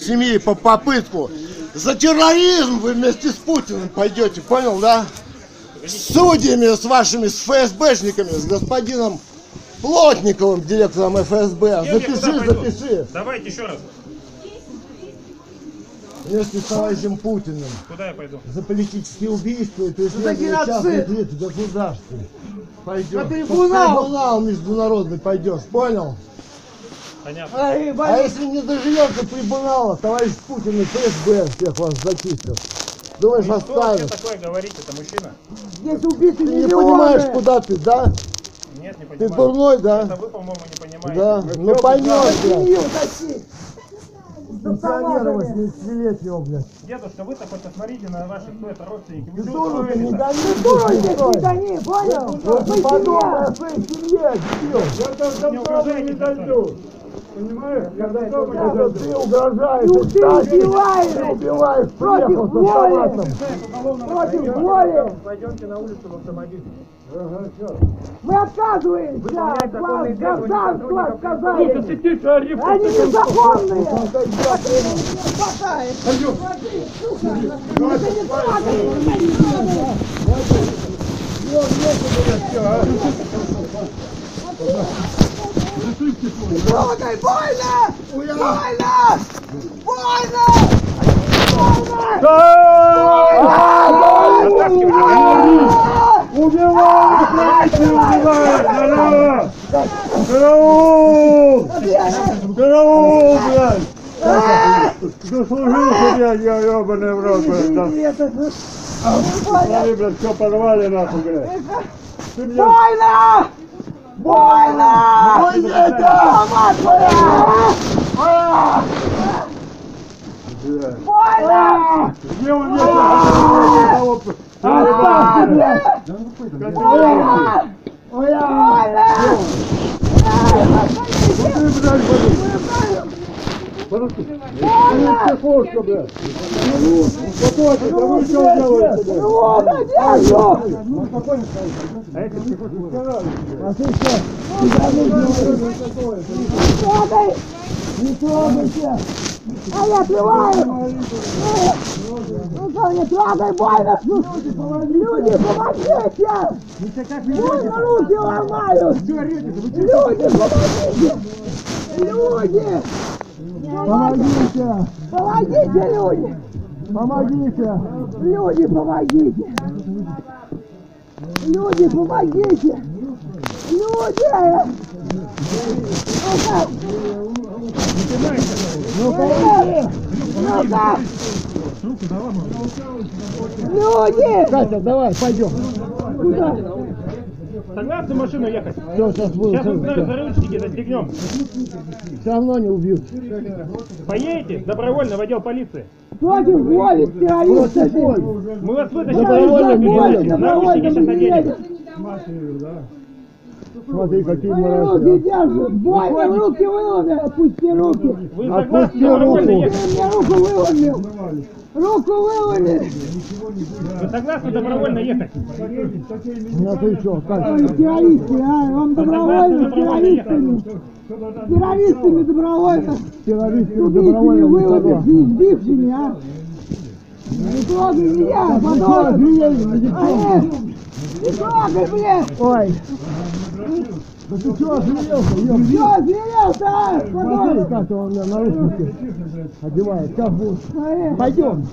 семьи по попытку. За терроризм вы вместе с Путиным пойдете, понял, да? С судьями, с вашими, с ФСБшниками, с господином Плотниковым, директором ФСБ. Где Запиши, запиши. Давайте еще раз. Вместе с товарищем Путиным. Куда я пойду? За политические убийства и преследование геноцид! частных лиц в государстве. Пойдешь. На трибунал! Под трибунал международный пойдешь, понял? Понятно. А если не доживет до трибунала, товарищ Путин и ФСБ всех вас зачистят. Думаешь, Кто вообще оставят? такое говорит? Это мужчина? здесь убиты Ты не понимаешь, куда ты, да? Нет, не Ты понимаю. дурной, да? Это вы, по-моему, не понимаете. Да, ну поймешь, блядь. Семью тащи. Пенсионера 80-летнего, блядь. Дедушка, вы-то хоть посмотрите на ваших, кто это родственники. Вы Ты что ты не гони, ты не гони, понял? Вот не подумай о своей семье, дебил. Не угрожайте, дойду. Понимаешь, когда это ты угрожаешь, Ну ты убиваешь. убиваешь Против воли. Против воли. Пойдемте на улицу в автомобиль. Мы отказываемся от вас гражданства отказали. Они незаконные. Смотри, не хватает. Смотри, сука. Это не трогай. Не трогай, больно! Больно! Больно! Больно! Караул! Караул, блядь! Заслужился, блядь, я ебаный в рот, блядь. Смотри, блядь, все порвали, нахуй, блядь. Ты меня Больно! Больно! Мама твоя! Больно! Где он есть? Оставьте, блядь! Больно! Больно! Психушка, блядь. Успокойтесь, а вы что делаете, блядь? Вот одежду! Не трогай! Не трогайте! А я плеваю! Ну что, не трогай, больно! Люди, помогите! Больно руки ломают! Люди, помогите! Люди! Помогите! Помогите, люди! Помогите! Люди, помогите! Люди, помогите! Люди! Ну-ка! Ну-ка! Люди! Катя, давай, пойдем. Согласны в машину ехать? Все, сейчас буду. Сейчас вот за ручники застегнем. Все равно не убьют. Поедете добровольно в отдел полиции. Против воли с террористами! Мы вас вытащим. Добровольно наручники, билет, наручники сейчас наденем. Смотри, какие Мои руки мрази. держат! Больно, руки выломи! Отпусти руки! Вы согласны Отпусти добровольно руку. Ты мне руку выломил! Руку выломи! Вы согласны добровольно ехать? Ну ты что, Катя? Ой, террористы, а? Он добровольно с террористами! С террористами добровольно! Террористы Убийцами, добровольно согласны. избившими, а? Не трогай меня, подонок! А, блядь! Ой. Да ты ёб? Что, озверел-то, а? Смотри, как он мне наручники одевает. Сейчас будет. Пойдем.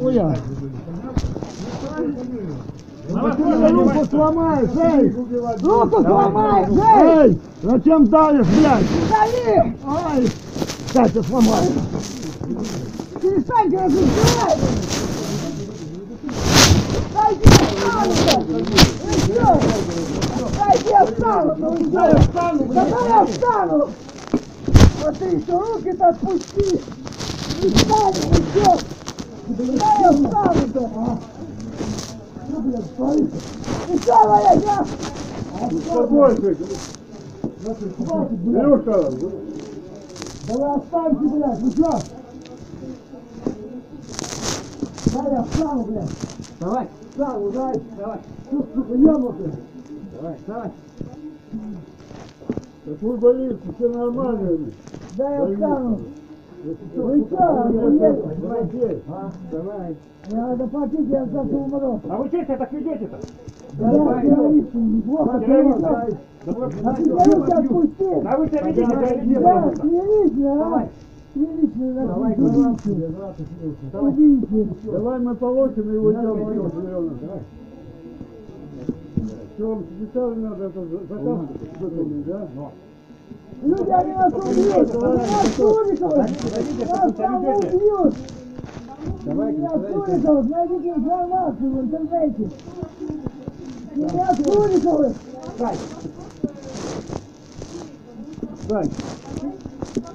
Ой, вас Ты мне руку сломаешь, эй! Руку сломаешь, эй! Эй! Зачем давишь, блядь? Дави! Ай! Катя, сломай. Перестаньте разговаривать! Вы что? Дайте я встану! Ну вы что? Давай я встану! Смотри, что руки-то отпусти! Не встану, вы что? Давай я встану-то! а? Блядь, смотри! Ну что, блядь. Илюша, Давай останься, блядь, ну что? Дай я встану, блядь. Давай! Встану, дай. Давай. Тут, сука, ёбнутый. Давай, давай! какой болезнь, все нормально. Дай я встану. Вы что, охуели? Давай. Мне надо попить, я завтра умру. А вы что себя так ведете-то? Да, террористы, неплохо, Террористы. террористы. А ты террориста отпусти. А вы себя ведете, Да, террористы. прилично, а? Прилично, давай. Давай мы получим и уйдем. Давай. Что вам специально надо это заказ выполнить, да? Люди, они нас убьют! Нас Сурикова! Нас там убьют! Меня Сурикова! Найдите информацию в интернете! Меня Сурикова! Сань,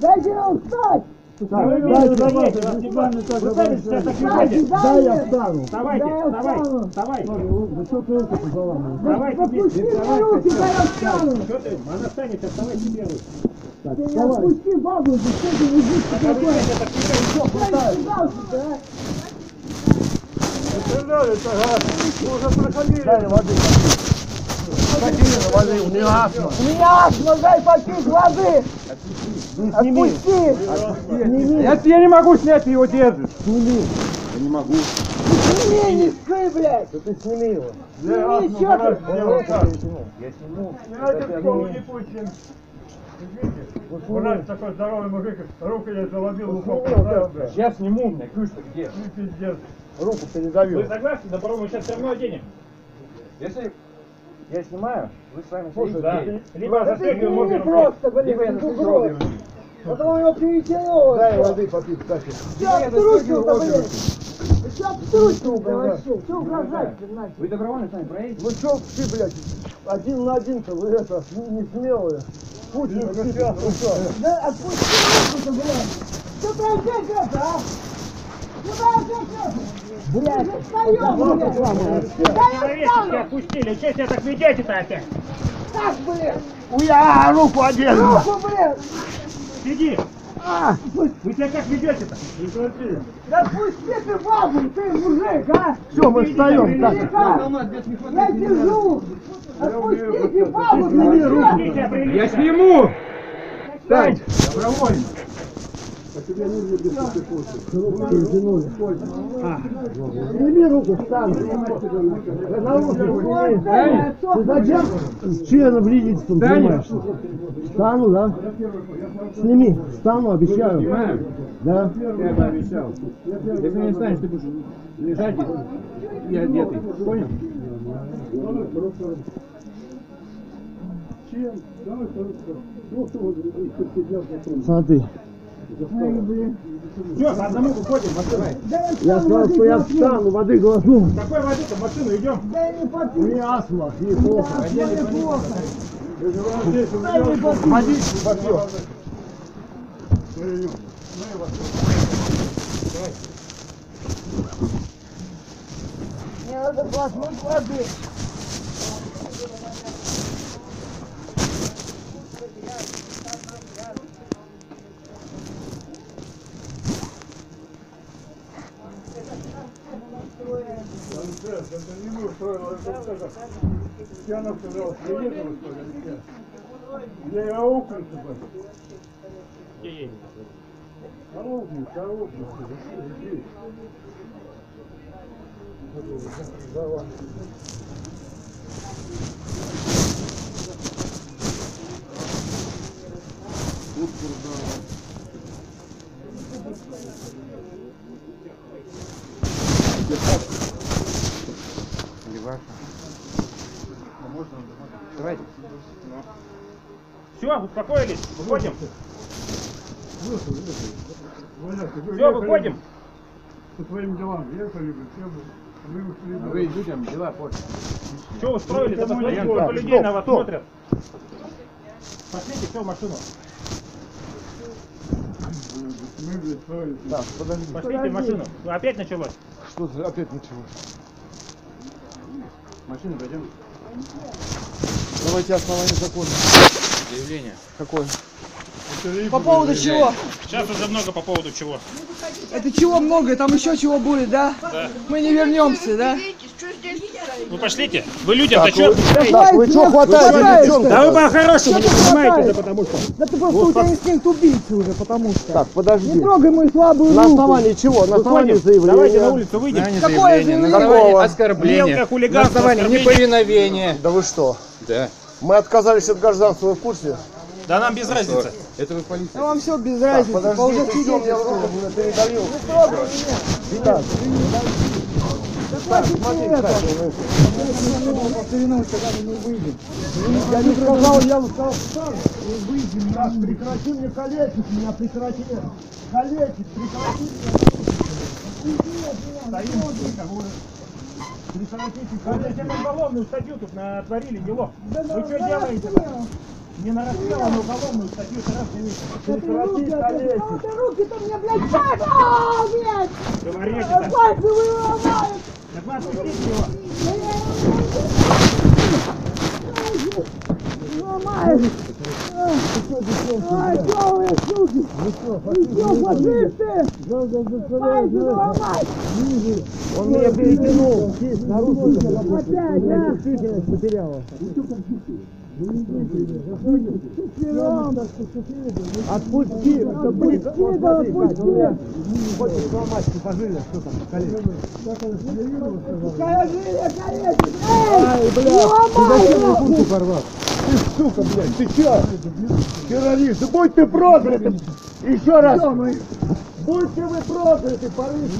Дайте нам встать! А вы дай, ведете, давай, ведете, вас вы не сами так Вы сами себя так Встайте, ведете. дай я дай мне! встану. Вставайте, Да я вставайте, встану. вставайте. Ну что ты руку заламываешь? Давайте, Попусти вместе, мне руки, да я встану! Что ты? Она встанет, вставайте первый. Так, Ты не давай. отпусти бабу, ты что ты мужик А вы такой? себя так ведете. Дай пожалуйста, а! Стреляли-то, а? Мы уже проходили. Дай воды попить. Катерина, воды, у нее астма. У меня астма, дай попить воды! Отпусти! Я, я не могу снять, ты его держишь. Сними, не ссы, блядь! Ты сними его. Сними, чё ты? Я эту школу не пустим. У нас такой здоровый мужик, руку я заломил, ушел. Сейчас сниму, у меня ключ-то где? И пиздец. Руку передавил. Вы согласны? Да, по-моему, сейчас все равно оденем. Если я снимаю, вы с вами Слушай, Да. Либо Да ты руки. просто, блин, Либо я на. Потом его перетянуло. Дай воды попить, Катя. Все обстручил-то, блин. Все обстручил-то вообще. Все угрожать-то начал. Вы добровольно с нами проедете? Ну что ты, блядь, один на один-то вы это, не смелые. Путин? Да отпусти руку-то, блядь. Что ты опять это, а? Блядь, я встану. отпустили. Че себя так ведете-то опять? Так, блядь. Уя, руку одел. Руку, блядь. Сиди. А, Вы себя как ведете-то? да пусти ты бабу, ты мужик, а? Все, мы встаем. Так. Я держу. Отпустите бабу, ты Ведите что? Себя прилично. сниму! Встань. Сними руку, встань. Вот это, что? Ты зачем с членом вредительством занимаешься? Встану, да? Сними, встану, обещаю. Да? Я бы обещал. Если не встанешь, ты будешь лежать и одетый. Понял? Смотри. Все, по одному выходим. Давай. Да я сказал, что я попью. встану, воды глотну. Какой воды-то? В машину идем. Да не попью. меня астма, неплохо. Астма неплохо. Водички попью. Мне надо глотнуть воды. Это мы устроили, это это. Я нам сказал, что нет его, что ли, или нет? Я и аукнусь, типа. Аукнусь, аукнусь. иди. Давайте. Все, успокоились. Выходим. Все, выходим. По своим делам ехали бы, все бы. Мы ушли бы. Вы людям дела позже. Что устроили? Да посмотрите, сколько людей Стоп, на вас стоп. смотрят. Пошлите все в машину. Так, подожди. Пошлите в машину. Ну, опять началось. Что за опять началось? Машину пойдем. Давайте основание закона. Заявление. Какое? По поводу чего? Сейчас уже много по поводу чего. Это чего много? Там еще чего будет, да? Мы не вернемся, да? Вы пошлите. Вы людям, да что? Так, вы что хватаете? Да вы по-хорошему не понимаете, да потому что. Да ты просто у тебя инстинкт убийцы уже, потому что. Так, подожди. Не трогай мою слабую На руку. основании чего? На основании заявления. Давайте на улицу выйдем. Какое заявление? Оскорбление. Мелкое На хулиганство, основании оскорбление. неповиновения. Да вы что? Да. Мы отказались от гражданства, вы в курсе? Да нам без разницы. Это вы полиция. Ну вам все без разницы. Подожди, по уже ты что мне в руку передавил? Трогай меня. Виталий, Какой ты это? Я не сказал, я сказал, встань. Мы выйдем, так, прекрати мне калечить меня, прекрати. Калечить, прекрати. Хотите на уголовную статью тут натворили дело. Вы что делаете? Не на расстрел, а на уголовную статью. А ты руки-то мне, блядь, как? А, блядь! Говорите А так. Пальцы вы ломаете! Так вы отпустите его. Ломаешь! Ай, что вы, суки? Вы что, фашисты? Пальцы ломать! Он меня перетянул. Опять, да? Отпусти. Да, Отпусти, да, отпусти! Хочешь сломать пассажира, что там, калечить? Скажи, колечек! Эй, не ломай нахуй! Ты сука, блядь, ты чё? Террорист, да будь ты проклят! Еще раз! Будьте вы прокляты, порыв!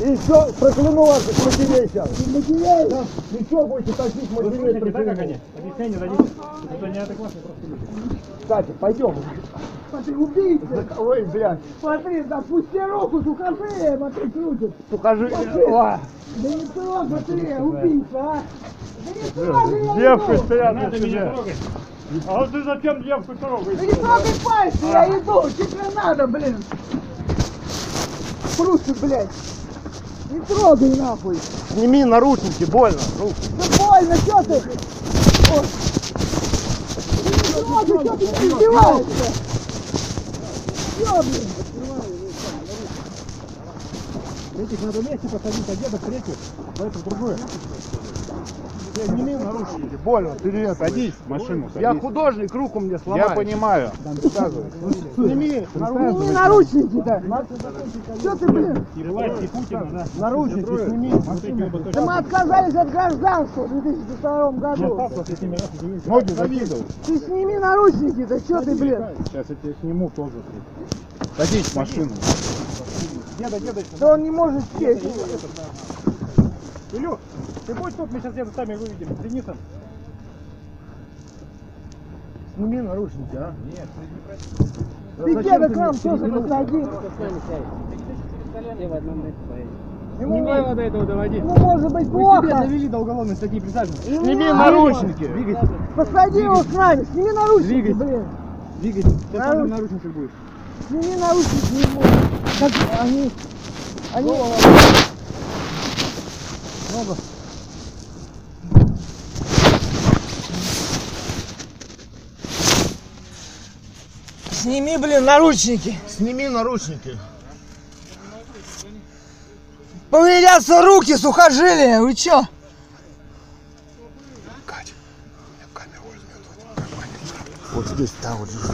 Еще прокляну вас, матерей сейчас! Матерей! Еще будете тащить Вы матерей, слышите, да, как они? Объяснение дадите. Это неадекватные просто люди. Кстати, пойдем. Смотри, убийца! Ой, блядь, Смотри, да пусти руку, сухожи, смотри, крутит! покажи. Да не трогай, смотри, убийца, а! Да не трогай, Надо меня тебе. А вот ты зачем девку трогаешь? Да не трогай пальцы, я иду! Тебе надо, блин! Прусы, блядь! Не трогай нахуй! Сними наручники, больно. Ну, Да больно, что ты? Ой. Ты не трогай, что ты не издеваешься? Что, блин? Этих надо вместе посадить, а деда это в другую. Сними наручники, больно. Ты нет, Садись в машину, Я художник, руку мне сломай. Я понимаю. Сними наручники. Сними наручники-то! Что ты, блин? Да. Наручники сними. Да мы отказались от гражданства в 2002 году. удивились. Ноги закидывай. Ты сними наручники-то, что ты, блин? Сейчас я тебе сниму тоже. Садись в машину. Да он не может сесть. Илюх, ты будь тут, мы сейчас где-то сами выведем. Денисом. Сними наручники, а? Ты деда к нам тоже посади. Не надо до этого доводить. Ему может быть плохо. довели до уголовной статьи, присаживайтесь. Сними наручники. Посади его с нами. Сними наручники, блин. Двигайтесь. Сейчас Наручники. в наручниках будет. Сними наручники ему. Как они... Они... Сними, блин, наручники. Сними наручники. Повредятся руки, сухожилия. Вы чё? Возьмет. Вот здесь, да, вот здесь.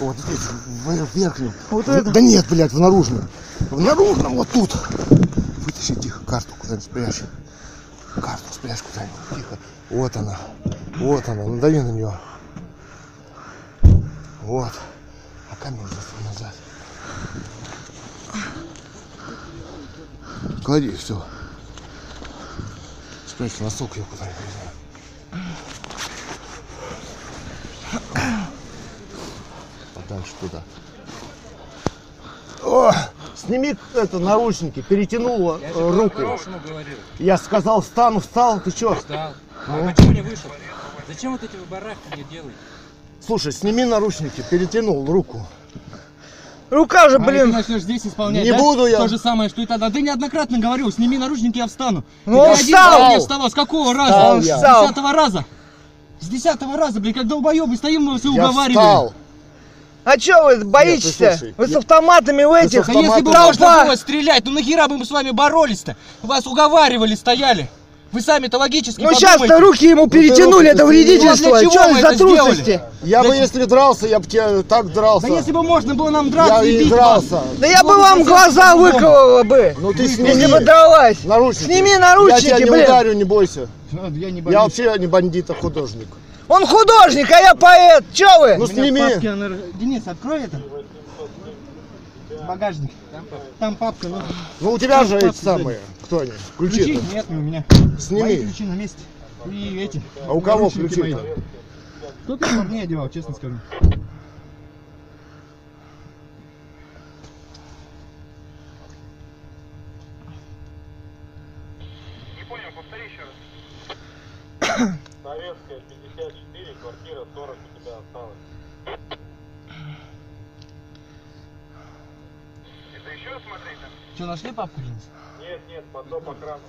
Вот здесь, в верхнем. Вот В- это? Да нет, блядь, в наружном. В наружном, вот тут. Вытащи тихо карту куда-нибудь спрячь. Карту спрячь куда-нибудь, тихо. Вот она. Вот она, надави на нее. Вот. А камеру засунь назад. Клади, все. Спрячь носок ее куда-нибудь. не знаю. Подальше туда. О, сними это наручники, перетянула э, руку. Я сказал, встану, встал, ты чё? Встал. А почему не вышел? Зачем вот эти вы барахты мне делаете? Слушай, сними наручники, перетянул руку. Рука же, А ты блин. начнешь здесь исполнять, Не да? буду я. То же самое, что и тогда. Ты неоднократно говорил, сними наручники, я встану. Ну, Ты он один встал. не вставал. С какого раза? Встал С десятого раза. С десятого раза, блин, как долбоебы стоим, мы все Я уговариваем. встал. А чё вы Нет, боитесь-то? ты слушай, Вы с автоматами в этих. Да если бы Автоматом. можно было стрелять, ну нахера бы мы с вами боролись-то? Вас уговаривали, стояли. Вы сами-то логически Ну сейчас-то руки ему перетянули, это вредительство. Ну, для чего вы за это трусости? Я бы если дрался, я бы тебе так дрался. Да если бы можно было нам я драться и и бить дрался. вас. Да я бы Ну, вам глаза выколола бы. Ну ты Если сними. бы дралась. Наручники. Сними Я наручники, тебя не блин. ударю, не бойся. Я не Я вообще не бандит, а художник. Он художник, а я поэт. Че вы? Ну сними. Денис, открой это. Багажник. Там папка, ну. Ну у тебя же эти самые. Кто они? Ключи Ключи-то. нет, не у меня. Сними. Мои ключи на месте. И эти. А у кого мои. Кто-то парней одевал, честно скажу. Советская, 54, Что, нашли папку, Денис? Нет, нет, доп. охрану.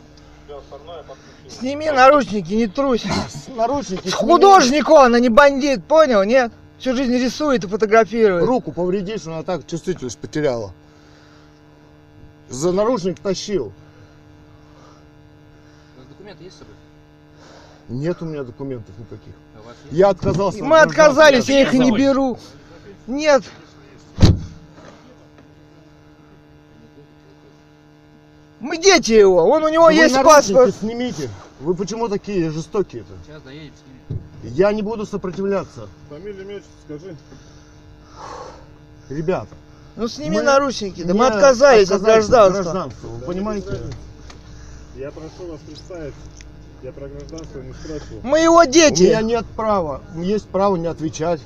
Все остальное подключил. Сними наручники, не трусь. Наручники. сними. Художник он, а не бандит, понял, нет? Всю жизнь рисует и фотографирует. Руку повредишь, она так чувствительность потеряла. За наручник тащил. У вас документы есть с собой? Нет у меня документов никаких. А у вас есть? Я отказался. Мы от отказались, я их и не беру. Нет. Мы дети его, он у него Вы есть наручники паспорт. снимите. Вы почему такие жестокие-то? Сейчас доедем с ними. Я не буду сопротивляться. Фамилию, имя, скажи. Ребята, Ну сними Мы наручники, да мы отказались от отказались гражданства. гражданства, Вы понимаете? Я прошу вас представить. Я про гражданство не спрашивал. Мы его У меня дети. нет права. Есть право не отвечать.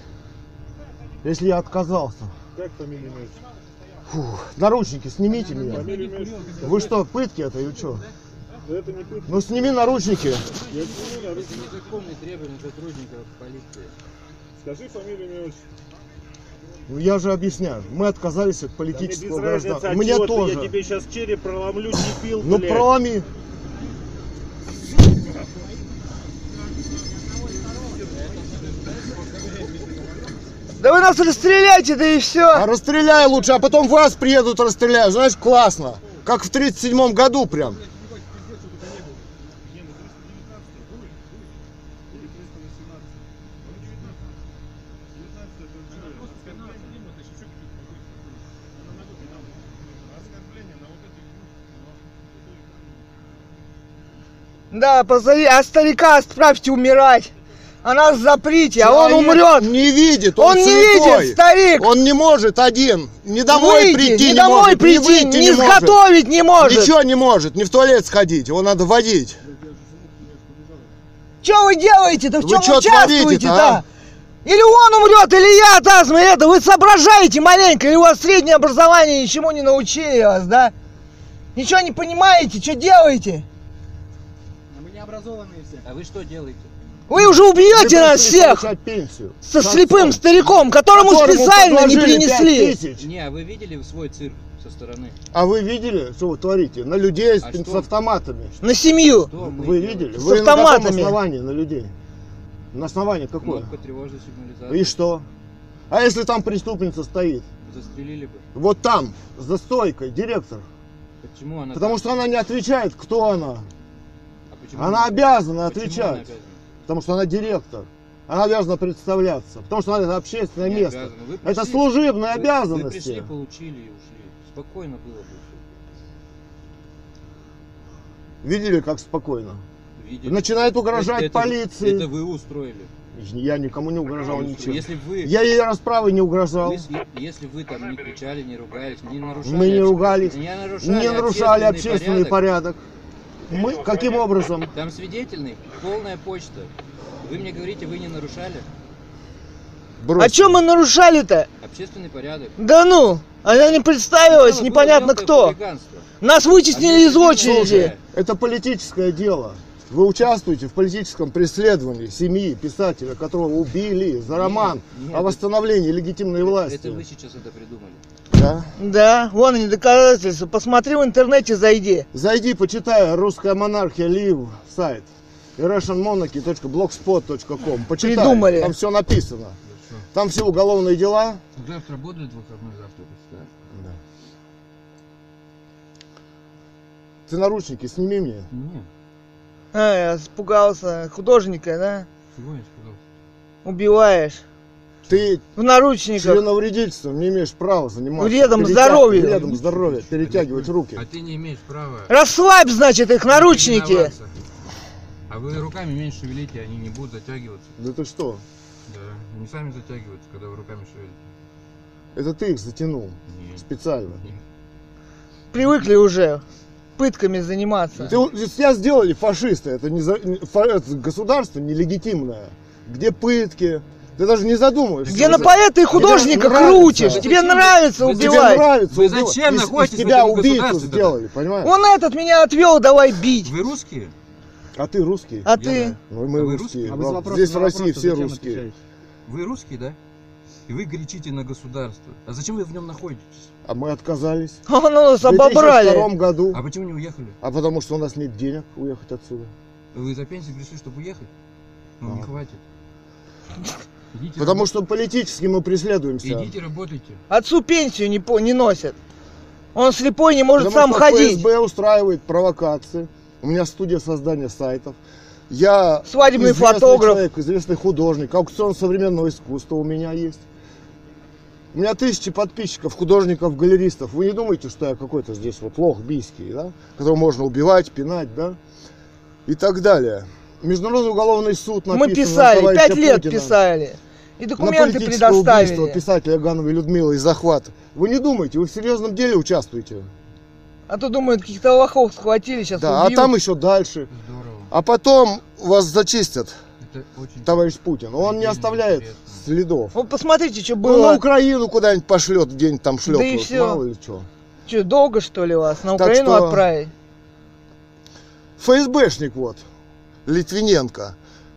Если я отказался. Как фамилия, имя? Фух, наручники снимите меня. Вы что, пытки это или что? Да это не. Ну сними наручники. Я сниму на руки. Это незаконные требования сотрудников полиции. Скажи фамилию, имя. Ну я же объясняю. Мы отказались от Да политического разницы, гражданства. Мне тоже. Я тебе сейчас череп проломлю, дебил, Ну блядь. проломи. Да вы нас расстреляйте, да и все. А расстреляй лучше, а потом вас приедут расстреляют. Знаешь, классно. Как в 37 году прям. Да, позови, а старика отправьте умирать. А нас заприте, а он умрет. Не видит, он, Он не видит, старик. Он не может один. Не домой Выйти, прийти не не домой может, прийти, выйти не, может. изготовить не может. Ничего не может, не в туалет сходить, его надо водить. Что вы делаете-то? В Вы чем чё участвуете-то? а? Или он умрет, или я от астмы это. Вы соображаете маленько, или у вас среднее образование ничему не научили вас, да? Ничего не понимаете, что делаете? Мы не образованные все. А вы что делаете? Вы уже убьете нас всех пенсию. со С слепым стариком, которому которому специально не принесли. 5000. Не, а вы видели свой цирк со стороны? А вы видели, что вы творите? На людей с, А с что? автоматами. На семью. Что Вы делаем? видели? С вы на каком автоматами. основании на людей? На основании какое? Кнопка тревожной сигнализации. И что? А если там преступница стоит? Застрелили бы. Вот там, за стойкой, директор. Почему она Потому там? что она не отвечает, кто она. А почему Она обязана почему она отвечать. обязана? Потому что она директор. Она обязана представляться. Потому что она это общественное Не место. Вы Это пришли- служебные Вы- Вы обязанности. пришли, получили и ушли. Спокойно было бы. Видели, как спокойно? Видели? Начинает угрожать Это- полиции. Это вы устроили. Я никому не угрожал ничем. Если вы, Я ей расправы не угрожал. вы- если вы там не кричали, не ругались, не нарушали, Мы не ругались, не нарушали, Не нарушали общественный общественный порядок, порядок. Мы каким образом? Там свидетельный, полная почта. Вы мне говорите, вы не нарушали А Бросьте. что мы нарушали-то? общественный порядок. Да ну, она не представилась, было непонятно кто. хулиганство. Нас вытеснили из очереди. Это политическое дело. Вы участвуете в политическом преследовании семьи писателя, которого убили за роман нет, о восстановлении легитимной власти. Это вы сейчас это придумали. Да? Да, вон они доказательства. Посмотри в интернете, зайди. Зайди, почитай «Русская монархия Лив» сайт и russianmonarchy.blogspot.com. Почитай, Придумали. там все написано. Там все уголовные дела. Завтра будет выходной завтра, да? Ты наручники сними мне. Нет. А, я испугался. Художника, да? Чего я сказал? Убиваешь. Ты В наручниках. членовредительством не имеешь права заниматься. Вредом Перетя- здоровью. Вредом здоровья. Перетягивать руки. А ты не имеешь права. Расслабь, значит, их наручники. А вы руками меньше шевелите, они не будут затягиваться. Да ты что? Да. Они сами затягиваются, когда вы руками шевелите. Это ты их затянул. Нет. Специально. Нет. Привыкли уже пытками заниматься. Ты, тебя сделали фашисты. Это, не за- не- фа- это государство нелегитимное. Где пытки. Ты даже не задумываешься. Где на поэта и художника нравится. крутишь. Тебе нравится Вы Тебе убивать. нравится Вы убивать. зачем Из- из находитесь в тебя убийцу сделали, понимаешь? Он этот меня отвел, давай бить. Вы русские? А ты русский. А ты? Ну мы А вы русские. русские? А вы с вопросом Здесь в России вопрос все русские. отвечаете? Вы русские, да? И вы кричите на государство. А зачем вы в нем находитесь? А мы отказались. Он нас В 2002 обобрали. году. А почему не уехали? А потому что у нас нет денег уехать отсюда. Вы за пенсию пришли, чтобы уехать? Ну, не А. хватит. Идите Потому что политически мы преследуемся. Идите работайте. Отцу пенсию не, по- не носят. Он слепой, не может Потому сам что ходить. ФСБ устраивает провокации. У меня студия создания сайтов. Я Свадебный известный фотограф. человек, известный художник. Аукцион современного искусства у меня есть. У меня тысячи подписчиков, художников, галеристов. Вы не думаете, что я какой-то здесь вот лох бийский, да? Которого можно убивать, пинать, да? И так далее. Международный уголовный суд написан Мы на писали, пять лет Путина. писали. И на документы убийство предоставили. писателя Гановой Людмилы и захват. Вы не думаете, вы в серьезном деле участвуете? А то думают, каких-то лохов схватили, сейчас Да, а убьют. там еще дальше. Здорово. А потом вас зачистят, товарищ Путин. Он не оставляет интересно. следов. Вот посмотрите, что Ну, было. на Украину куда-нибудь пошлет, где-нибудь там шлепают, всё. мало ли что. Что, долго что ли вас на Так Украину что- отправить? ФСБшник вот, Литвиненко,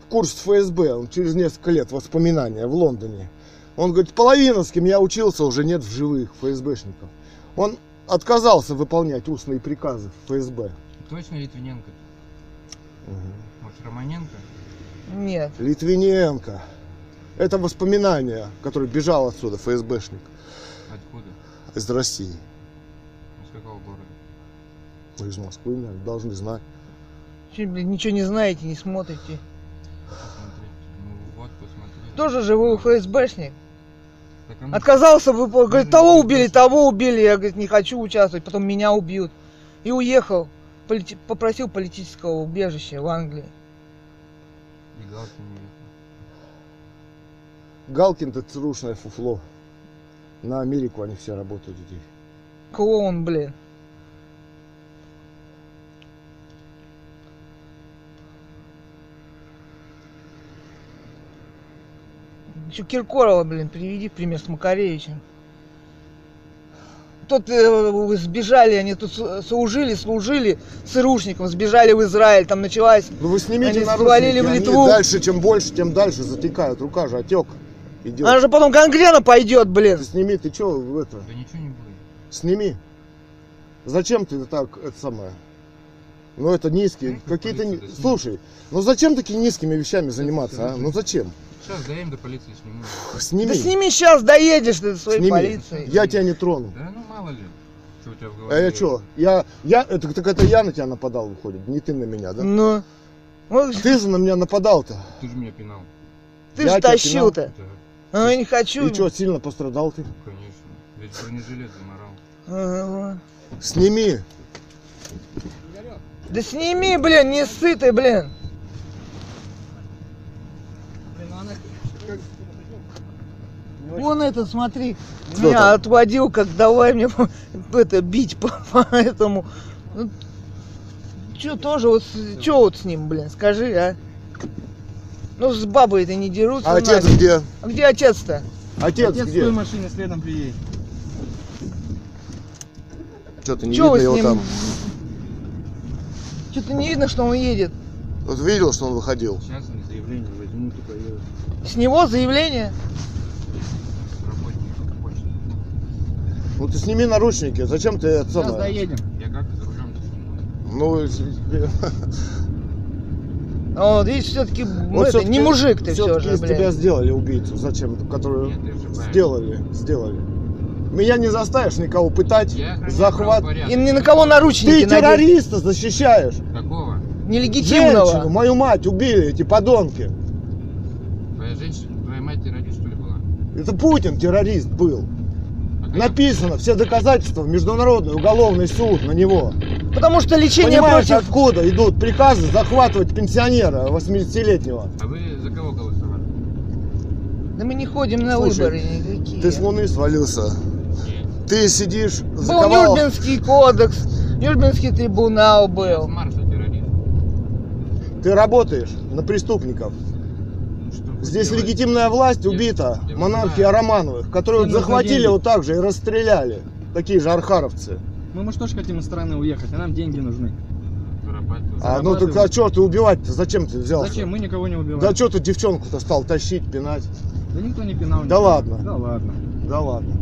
курс ФСБ, он через несколько лет воспоминания в Лондоне. Он говорит, половина, с кем я учился, уже нет в живых ФСБшников. Он отказался выполнять устные приказы ФСБ. Точно Литвиненко? Может, Романенко? Нет. Литвиненко. Это воспоминания, который бежал отсюда, ФСБшник, Откуда? из России. Из какого города? Ну, из Москвы, наверное, должны знать. Чё, блин, ничего не знаете, не смотрите. Посмотрите. Ну вот, посмотрите. Тоже же вы ФСБшник. Ну, Отказался, вы, говорит, того убили, того убили. Я, говорит, не хочу участвовать, потом меня убьют. И уехал. Полити- Попросил политического убежища в Англии. И Галкин не уехал. Галкин это ЦРУшное фуфло. На Америку они все работают здесь. Клоун, блин. Еще Киркорова, блин, приведи пример с Макаревичем. Тут э, сбежали, они тут служили, служили с ИРУшником, сбежали в Израиль, там началась... Ну вы снимите Они свалили в они Литву. дальше, чем больше, тем дальше затекают. Рука же отек идет. Она же потом гангрена пойдет, блин. Ты сними, ты что в это? Да ничего не будет. Сними. Зачем ты так, это самое? Ну это низкие, какие-то... Слушай, ну зачем такими низкими вещами заниматься, а? Ну зачем? Сейчас доедем до полиции сниму. Сними. Да сними сейчас, доедешь ты до своей Сними. полиции. Я тебя не трону. Да ну мало ли. Что у тебя в А голове? я что? Я, я, это, так это я на тебя нападал, выходит, не ты на меня, да? Ну, вот Ты же на меня нападал-то. Ты же меня пинал. ты я же тащил-то. Да, А я не хочу. И что, сильно пострадал ты? конечно. Весь бронежилет заморал. Ага. Сними. Да сними, блин, не сытый, блин. Вон этот, смотри, Кто меня там? отводил, как давай мне это бить по, по этому. Ну, Че тоже вот, че вот с ним, блин, скажи, а? Ну с бабой это не дерутся. А отец нафиг. где? А где отец-то? Отец, Отец в где? той машине следом приедет. Что-то не Чё видно его ним? там. Что-то не видно, что он едет. Вот видел, что он выходил? Сейчас они заявление возьмут и поедут. С него заявление. Работник почты. Ну ты сними наручники. Зачем ты это Сейчас самое? доедем. Я как за рулем-то сниму? Ну, А Вот, видишь, все-таки Вот это, всё-таки- не мужик ты все всё-таки же, из тебя блядь. сделали убийцу. Зачем? Которую Нет, сделали, сделали. Меня не заставишь никого пытать, Я охраняю захват. правопорядок. И ни на кого наручники Ты надеть. террориста защищаешь. Какого? нелегитимного. Женщину, мою мать убили эти подонки. Твоя женщина, твоя мать террорист, что ли, была? Это Путин террорист был. Написано все доказательства в Международный уголовный суд на него. Потому что лечение Понимаешь, против... откуда идут приказы захватывать пенсионера 80-летнего? А вы за кого голосовали? Да мы не ходим на Слушай, выборы никакие. Ты с луны свалился. Нет. Ты сидишь, Был заковал... Нюрнбергский кодекс, Нюрнбергский трибунал был. Ты работаешь на преступников. Здесь легитимная власть убита я монархия. Романовых, которые Им вот нужны захватили деньги. вот так же и расстреляли. Такие же архаровцы. Ну мы же тоже хотим из страны уехать, а нам деньги нужны. А ну так а что ты убивать-то? Зачем ты взялся? Зачем? Мы никого не убиваем. Да что ты девчонку-то стал тащить, пинать? Да никто не пинал. Да никого. ладно. Да ладно. Да ладно.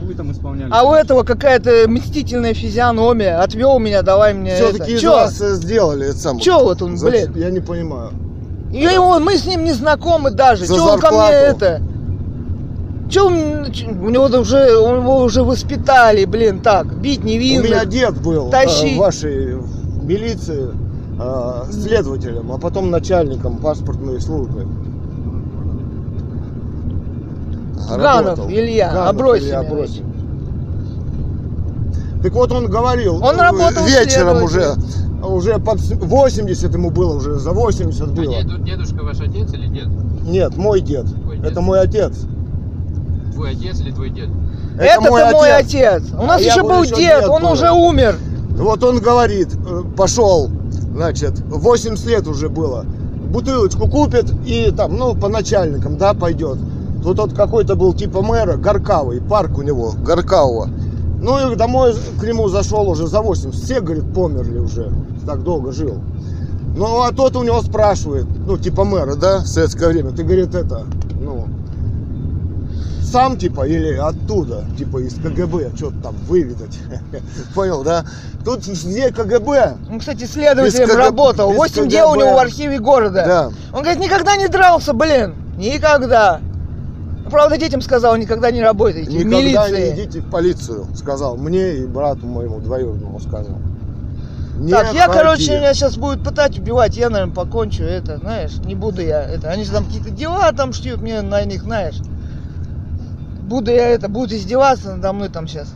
Ну, Вы там исполняли. А у этого какая-то мстительная физиономия. Отвел меня, давай мне Все-таки это. из Чё? вас сделали это самое. Чё вот он, блядь? Я не понимаю. И его, мы с ним не знакомы даже. За Че он ко мне это? Че он, у него уже, его уже воспитали, блин, так, бить У меня невинных. дед был э, Тащи. в вашей милиции э, следователем, а потом начальником паспортной службы. Ганов Работал. Илья, Ганов Абросимович. Илья Абросимович. Так вот он говорил, Он э, работал вечером уже. Уже под 80 ему было, уже за 80 А было. дед- дедушка ваш отец или дед? Нет, мой дед. Твой дед. Это мой отец. Твой отец или твой дед? Это мой отец. У нас А еще был был еще дед, дед он был. уже умер. Вот он говорит, э, пошел, значит, 80 лет уже было. Бутылочку купит и там, ну, по начальникам, да, пойдет. Тут вот какой-то был типа мэра, Горкавый, парк у него, Горкавого. Ну и домой к нему зашел уже за 80. Все, говорит, померли уже. Так долго жил. Ну, а тот у него спрашивает, ну, типа мэра, да, в советское время. Ты, говорит, это, ну, сам, типа, или оттуда, типа, из КГБ, что-то там выведать. Понял, да? Тут где КГБ? Он, кстати, следователем КГБ, работал. 8 дел у него в архиве города. Да. Он говорит, никогда не дрался, блин. Никогда. Правда, детям сказал, никогда не работайте в Никогда милиции. не идите в полицию, сказал. Мне и брату моему двоюродному сказал. Не Так, я, ходи. короче, меня сейчас будут пытать, убивать, я, наверное, покончу это, знаешь, не буду я это. Они же там какие-то дела там шьют мне на них, знаешь. Буду я это, будут издеваться надо мной там сейчас.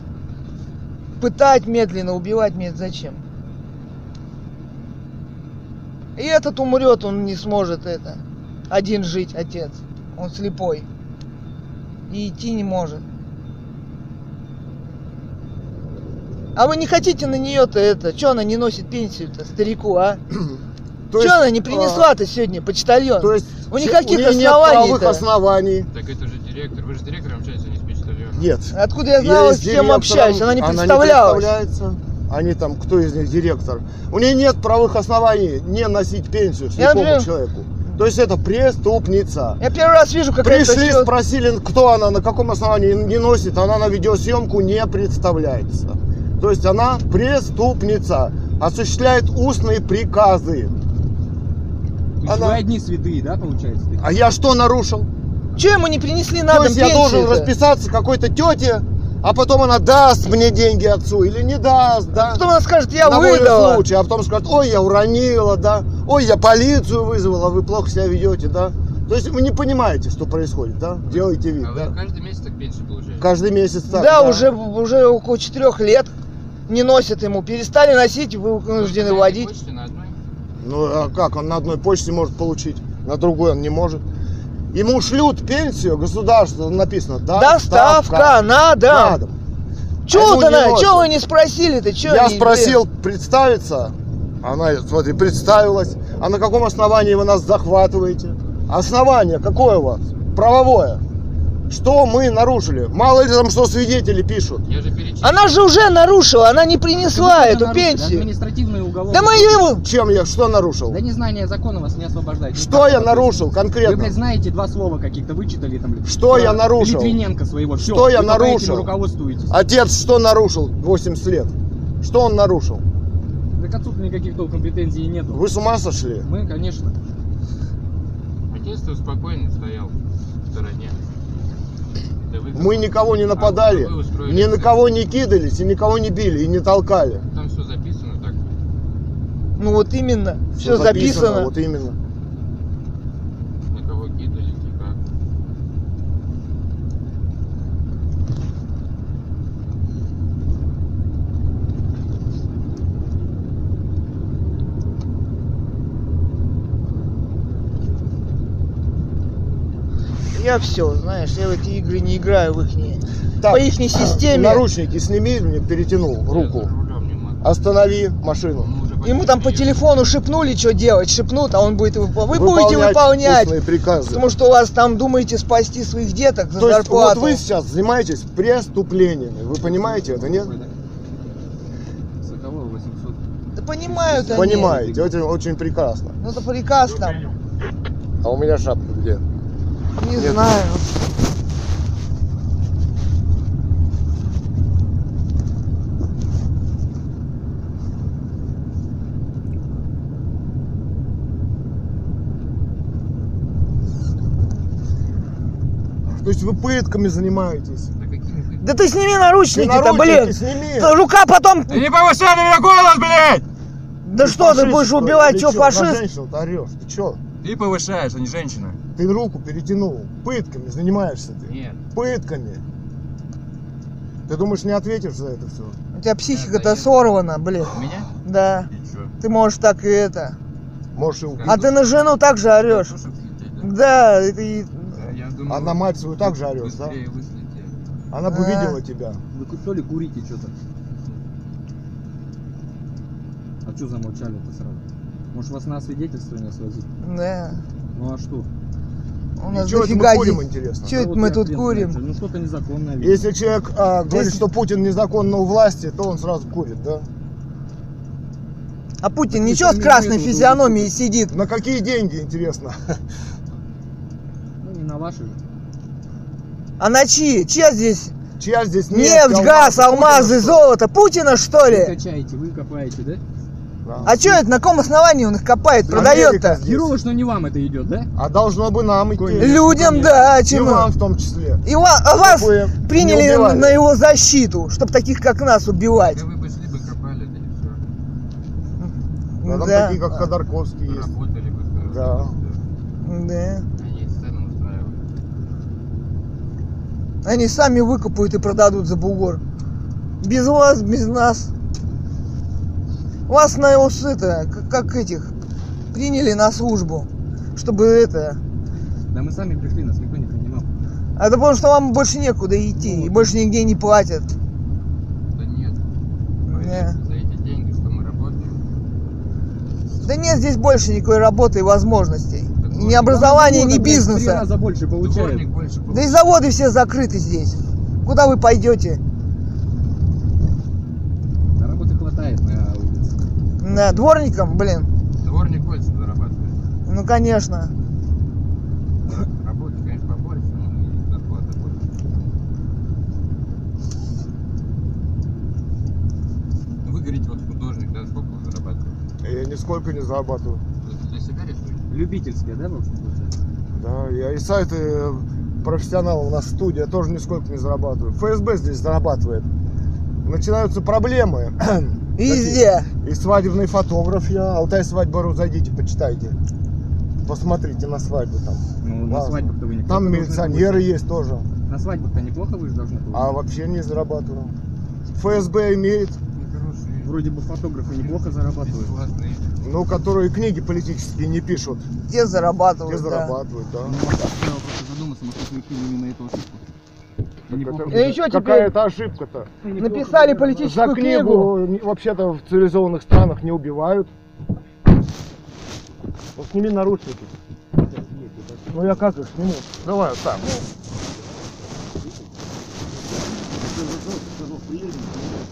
Пытать медленно, убивать мне зачем? И этот умрет, он не сможет это. Один жить, отец. Он слепой. И идти не может. А вы не хотите на нее-то это? Че она не носит пенсию-то, старику, а? То Че есть, она не а, принесла-то сегодня, почтальон? То есть У никаких у нее нет правовых оснований. Так это же директор. Вы же с директором общаетесь, а не с почтальоном. Нет. Откуда я знала, Ей с с кем директором- общаюсь? Она не Она представлялась. представляется. Они там, кто из них директор. У нее нет правовых оснований не носить пенсию Я слепому например- человеку. То есть это преступница. Я первый раз вижу, как это Пришли, чё- спросили, кто она, на каком основании не носит, она на видеосъемку не представляется. То есть она преступница, осуществляет устные приказы. То она- Вы одни святые, да, получается? А я что нарушил? Чё ему не принесли на То дом есть я должен пенсию-то? расписаться какой-то тете, а потом она даст мне деньги отцу или не даст, да? Потом она скажет, я на выдала. случая, а потом скажет, ой, я уронила, да, ой, я полицию вызвала, вы плохо себя ведете, да. То есть вы не понимаете, что происходит, да? Делаете вид, А да? вы каждый месяц так пенсию получаете? Каждый месяц так. Да, уже, уже около четырех лет не носят ему. Перестали носить, вы вынуждены водить. на одной? Ну а как, он на одной почте может получить, на другой он не может. Ему шлют пенсию, государство написано, да, Доставка на дом. на дом. Чё А носят. Чё вы не спросили-то? Я не- спросил представиться, она, смотри, представилась. А на каком основании вы нас захватываете? Основание какое у вас? Правовое. Что мы нарушили? Мало ли там что свидетели пишут. Я же перечислил. Она же уже нарушила, она не принесла эту нарушили пенсию. Административный уголовный. Да мы его... Чем я что нарушил? Да незнание закона вас не освобождает. Что я нарушил Вы, блядь, конкретно? знаете два слова каких-то, вычитали там, блядь. Что я нарушил? Литвиненко своего. Всё, Что я вы только этим нарушил? руководствуетесь. Отец что нарушил 80 лет? Что он нарушил? Да к отцу никаких толком претензий нету. Вы с ума сошли? Мы, конечно. Отец-то спокойно стоял в стороне. Мы никого не нападали, А вы устроили ни на кого не кидались, и никого не били, и не толкали. Там все записано так. Ну вот именно, все Всё записано. Вот именно. На кого кидали, как. Я все, знаешь, я в эти игры не играю в их Так, по ихней системе. Наручники сними, мне перетянул руку. Останови машину. Уже Ему там по телефону шепнули, что делать, шепнут, а он будет выполнять. Вы будете выполнять, приказы. потому что у вас там думаете спасти своих деток за То есть вот зарплату. вы сейчас занимаетесь преступлениями. Вы понимаете это, нет? Соколова 800. Да понимают они. Понимаете, очень, очень прекрасно. Ну это там, А у меня шапка? Не Нет. знаю. То есть вы пытками занимаетесь. Да ты? Да ты сними Ты наручники-то, наручники блин. сними. Рука потом... Ты не повышай на меня голос, блядь! Да что, ты будешь что убивать, что, фашист? женщину-то орешь. Ты чё? Ты повышаешь, а не женщина. Ты руку перетянул. Пытками занимаешься ты. Нет. Пытками. Ты думаешь, не ответишь за это все? У тебя психика-то сорвана, блин. У меня? Да. Ты можешь так и это. Можешь и убить. А ты на жену так же орешь. Да? Это думаю, А на мать свою так же орешь, да? Она бы А. видела тебя. Вы то ли курите что-то? А что замолчали-то сразу? Может вас на свидетельствование свозить? да. Ну а что? У нас чё это дофига мы курим, здесь- интересно? Да это вот мы тут курим? Ну что-то незаконное. видимо. Если человек а, говорит, Здесь- что Путин незаконно у власти, то он сразу курит, да? А Путин ничего с красной физиономией сидит. На какие деньги, интересно? Ну не на ваши же. А на чьи? Чья здесь? Чья здесь Нефть, газ, алмазы, Путина, что ли? золото. Путина что Вы ли? качаете, вы копаете, да? Да. А что это? На каком основании он их копает, продает-то? Херово, что не вам это идет, да? А должно бы нам идти. Людям, да, а И вам в том числе. И ва- а вас приняли на его защиту, чтобы таких как нас убивать. Да вы пошли бы копали, да и все. Да, там Да. такие, как Ходорковский есть. Работали бы. Да. Да. Они сами выкопают и продадут за бугор. Без вас, без нас. Вас на это, как, как этих, приняли на службу. Чтобы это. Да мы сами пришли, нас никто не принимал. А это потому что вам больше некуда идти. И больше нигде не платят. Да нет. Не. За эти деньги, что мы работаем. Да нет здесь больше никакой работы и возможностей. Так Ни вот, образования, ни в Три бизнеса. раза больше. Дворник больше Да и заводы все закрыты здесь. Куда вы пойдете? Да работы хватает на улице. На дворником, блин. Дворник больше зарабатывает. Ну конечно. Работы, конечно, побольше, но и зарплата больше. Вы говорите, вот художник, да, сколько вы зарабатываете? Я нисколько не зарабатываю. Вы для себя рисуете? Любительские, да, получается? Да, я и сайты э, профессионал, у нас студия, тоже нисколько не зарабатываю. ФСБ здесь зарабатывает. Начинаются проблемы. Везде. И свадебный фотограф я. Алтай свадьбу зайдите, почитайте. Посмотрите на свадьбу там. Ну, на свадьбах-то вы неплохо Там милиционеры есть тоже. На свадьбах-то неплохо вы же должны А получать. вообще не зарабатываю. ФСБ имеет, Вроде бы фотографы неплохо зарабатывают. Бесплатные. ну, которые книги политические не пишут. Те зарабатывают. Те да. зарабатывают, да. Ну, так надо просто задуматься, может, кинули именно эту ошибку. Неплохо это- теперь- Какая-то ошибка-то. Написали За политическую книгу. книгу не- вообще-то в цивилизованных странах не убивают. Вот сними наручники. Ну я как их сниму? Давай вот так.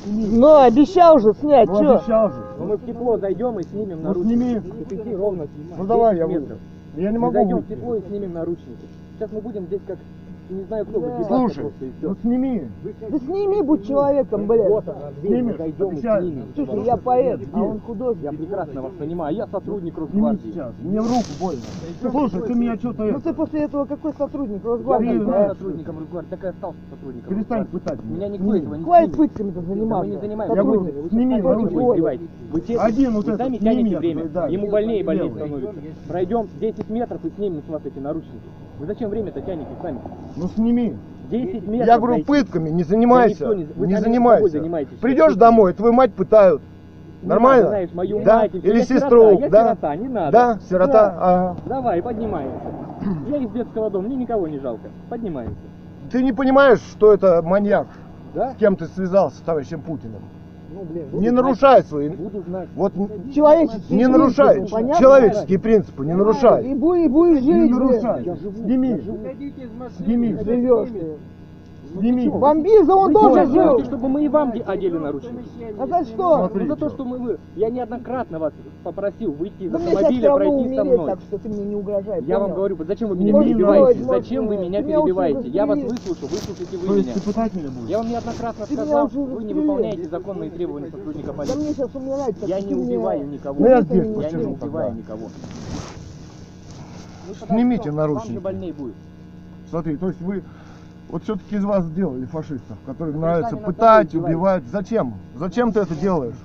Ну, обещал же снять, Ну обещал же. мы в тепло зайдем и снимем Ну сними. Идти ровно снимать. Ну давай, я выйду. Я не могу зайдем в тепло и снимем наручники. Сейчас мы будем здесь как не знаю кто, вы, Слушай, ну сними. Да сними, будь человеком, блядь. Вот она, Снимешь? зайдем и. Слушай, я поэт, а он художник. Я прекрасно вас понимаю, я сотрудник Сними Росгвардии. сейчас. Мне в руку больно. Слушай, ты меня что-то Ну ты после этого какой сотрудник Я Росгвардии? да? сотрудником Росгвардии, так и остался сотрудником Перестань Росгвардии. пытать меня. Меня никто этого не Хватит Да заниматься. мы не занимаемся. Я говорю, сними наручники. вы Один вот этот сами тянете я время. Ему больнее и больнее становится. Пройдем 10 метров и снимем с вас эти наручники. Вы зачем время-то тянете сами? Ну сними. 10 метров. Я говорю, дайте. пытками не Да занимайся. никто не- вы Не занимайся. занимаетесь. Придешь домой, твою мать пытают. Не Нормально? надо, знаешь, мою Да? мать. Или Я сестру, сирота, я да? сирота, не надо. Да, сирота. Да. Ага. Давай, поднимаемся. Я из детского дома, мне никого не жалко. Поднимаемся. Ты не понимаешь, что это маньяк? Да? С кем ты связался, с товарищем Путиным? Ну, блин. Не нарушай свои... Буду знать. Вот Человеческие не нарушай. Человеческие принципы не И нарушай. и будешь Не жить, нарушай. блядь. Сними. Сними. Живешь ты. Сними. Бомбиза он Вы тоже что, хотите, жил. чтобы мы и вам де- одели наручники? А за что? Смотри. Ну, за то, что мы вы... Я неоднократно вас попросил выйти из Да мне сейчас все автомобиля, равно пройти со умереть, мной. так что ты мне не угрожай. Я вам понял? говорю, зачем вы меня Можешь перебиваете? сделать, Зачем вы меня сделать. Ты меня перебиваете? Я вас застрелил. выслушаю, выслушайте вы То есть меня. ты пытать меня будешь? Я вам неоднократно Ты меня сказал, уже вы не выполняете законные требования сотрудника Да полиции. мне сейчас умирать. так Я что не ты меня- убиваю никого. Ну, я здесь не Я не посижу убиваю тогда. никого. Вы Снимите подождите, наручники. Вам же больнее будет. Смотри, то есть вы вот все-таки из вас сделали фашистов, которых Ну, нравится пытать, убивать. Зачем? Зачем ты это делаешь?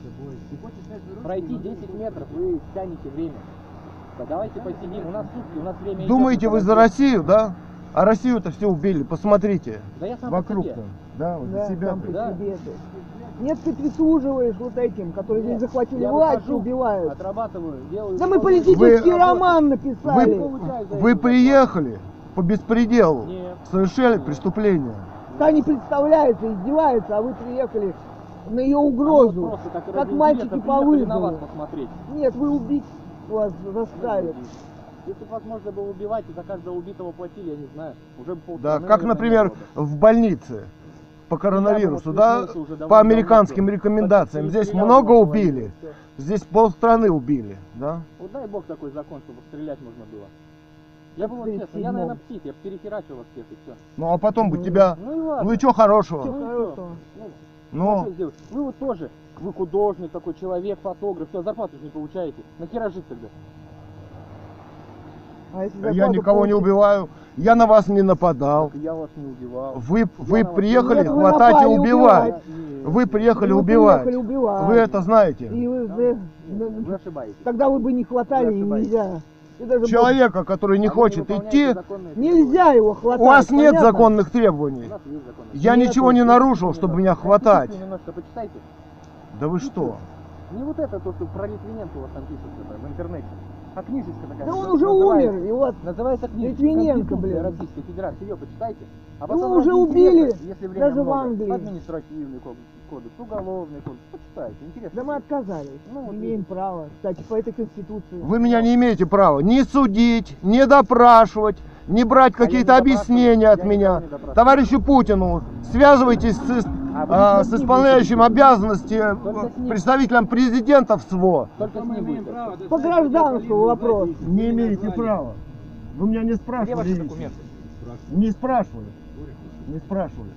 Пройти 10 метров, вы тянете время. Да давайте посидим, у нас сутки, у нас время идет, Думаете, мы вы за. Россию, да? А Россию-то все убили, посмотрите. Да я сам по Вокруг-то. себе. Да, вот Да, за себя. сам Да. себе ты. Нет, ты прислуживаешь вот этим, которые здесь Нет, захватили я власть и убивают. Отрабатываю, делаю... Да мы политический Вы- роман Вы, написали. вы это приехали по беспределу, Нет. совершили преступление. Та не представляется, издевается, а вы приехали на ее угрозу. Так Как мальчики по приехали на вас вызову. посмотреть. Нет, вы убить вас заставят. Если бы вас можно было убивать, и за каждого убитого платили, я не знаю, уже бы Да, как, например, в больнице по коронавирусу, вот да, по американским давно. рекомендациям. Здесь стрелял, много но убили, здесь полстраны убили, да. Вот дай бог такой закон, чтобы стрелять можно было. Я был честно, я, наверное, псих, я перехерачил вас всех и все. Ну а потом бы тебя... Ну и ладно. Ну и что хорошего? Ну хорошего? Ну, Ну, что сделать? Вы вот тоже, вы художник такой, человек, фотограф, все, зарплату же не получаете. Нахера жить тогда? А если я никого не получишь? убиваю, я на вас не нападал. Так я вас не убивал. Вы, вы вас- приехали Нет, вы хватать и убивать. Нет, Вы приехали Вы убивать. приехали убивать. Вы это знаете. И вы- вы- Вы ошибаетесь. Тогда вы бы не хватали, Вы ошибаетесь. нельзя. Человека, который не хочет идти, Нельзя его хватать. у вас нет понятно? законных требований. Я Нет, ничего не нарушил, чтобы меня хватать. Да вы что? Не вот это то, что про Литвиненко у вас там пишется в интернете. А книжечка такая. Да он уже умер, и вот Называется книжечка Литвиненко, «Конституция блин. Российской Федерации. Ее почитайте. А Его потом уже убили, если даже в Англии. Административный кодекс, кодекс, уголовный кодекс. Почитайте. Интересно. да мы отказались. Ну, вот Имеем право. Кстати, по этой конституции. Вы меня не имеете права ни судить, ни допрашивать, не брать А какие-то не объяснения от я меня. не. Товарищу Путину, связывайтесь с, А а, с исполняющим будете обязанности представителем президента в СВО. Только с ним будете. По гражданству вопрос. Не имеете права. Вы меня не Где спрашивали. ваши лично. документы? Не спрашивали. Не спрашивали.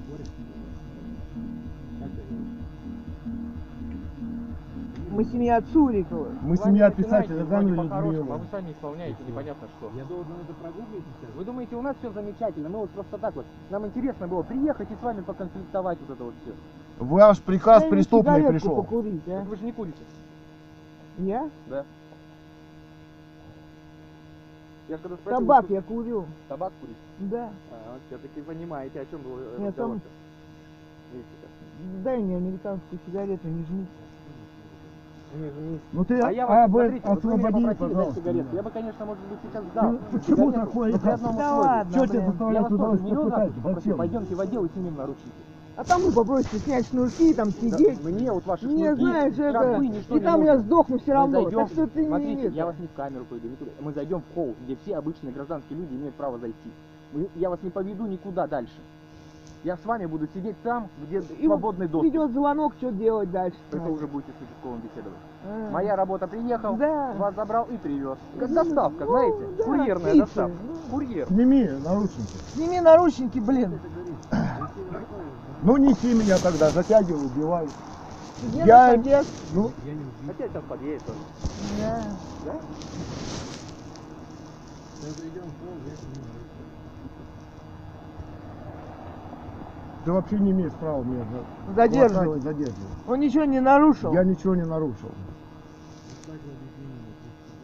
Мы семья Цурикова. Мы семья писателя Ганна по-хорошему, а вы сами исполняете непонятно что. Я должен это прогуглить Вы думаете, у нас все замечательно, мы вот просто так вот. Нам интересно было приехать и с вами поконфликтовать вот это вот все. Ваш приказ Дай преступный пришел. покурить, а? вы же не курите. Я? Да. Я когда спросил, Табак вы я курю. Табак курить? Да. А, все-таки понимаете, о чем был Нет, разговор. там- Дай мне американскую сигарету, не жми. Ну ты А я вас, об- смотрите, вы освободи, дать пожалуйста. сигарету. Я бы, конечно, может быть, сейчас дал. Ну, почему такое? Да ладно, Что тебя тоже удовольствие пытать? Зачем? пойдемте в отдел и снимем наручники. А там вы попробуйте снять шнурки, там сидеть. Да, мне вот ваши Не шнурки, знаешь, это... И там я сдохну все Мы равно. зайдем, Так что ты смотрите, не... я вас не в камеру туда. Мы зайдем в холл, где все обычные гражданские люди имеют право зайти. Я вас не поведу никуда дальше. Я с вами буду сидеть там, где И свободный доступ. Идет звонок, что делать дальше? Это уже будете с участковым беседовать. А. Моя работа приехал, Да. вас забрал и привез. Как Ну, доставка, ну, знаете? да, Курьерная птицы, доставка. ну. Курьер. Сними наручники. Сними наручники, блин. Ну неси меня тогда, затягивай, убивай. Где Я- отец? Ну, Хотя сейчас подъедет тоже. Да. Ты вообще не имеешь права меня за- Задерживать. задерживать. Он ничего не нарушил. Я ничего не нарушил.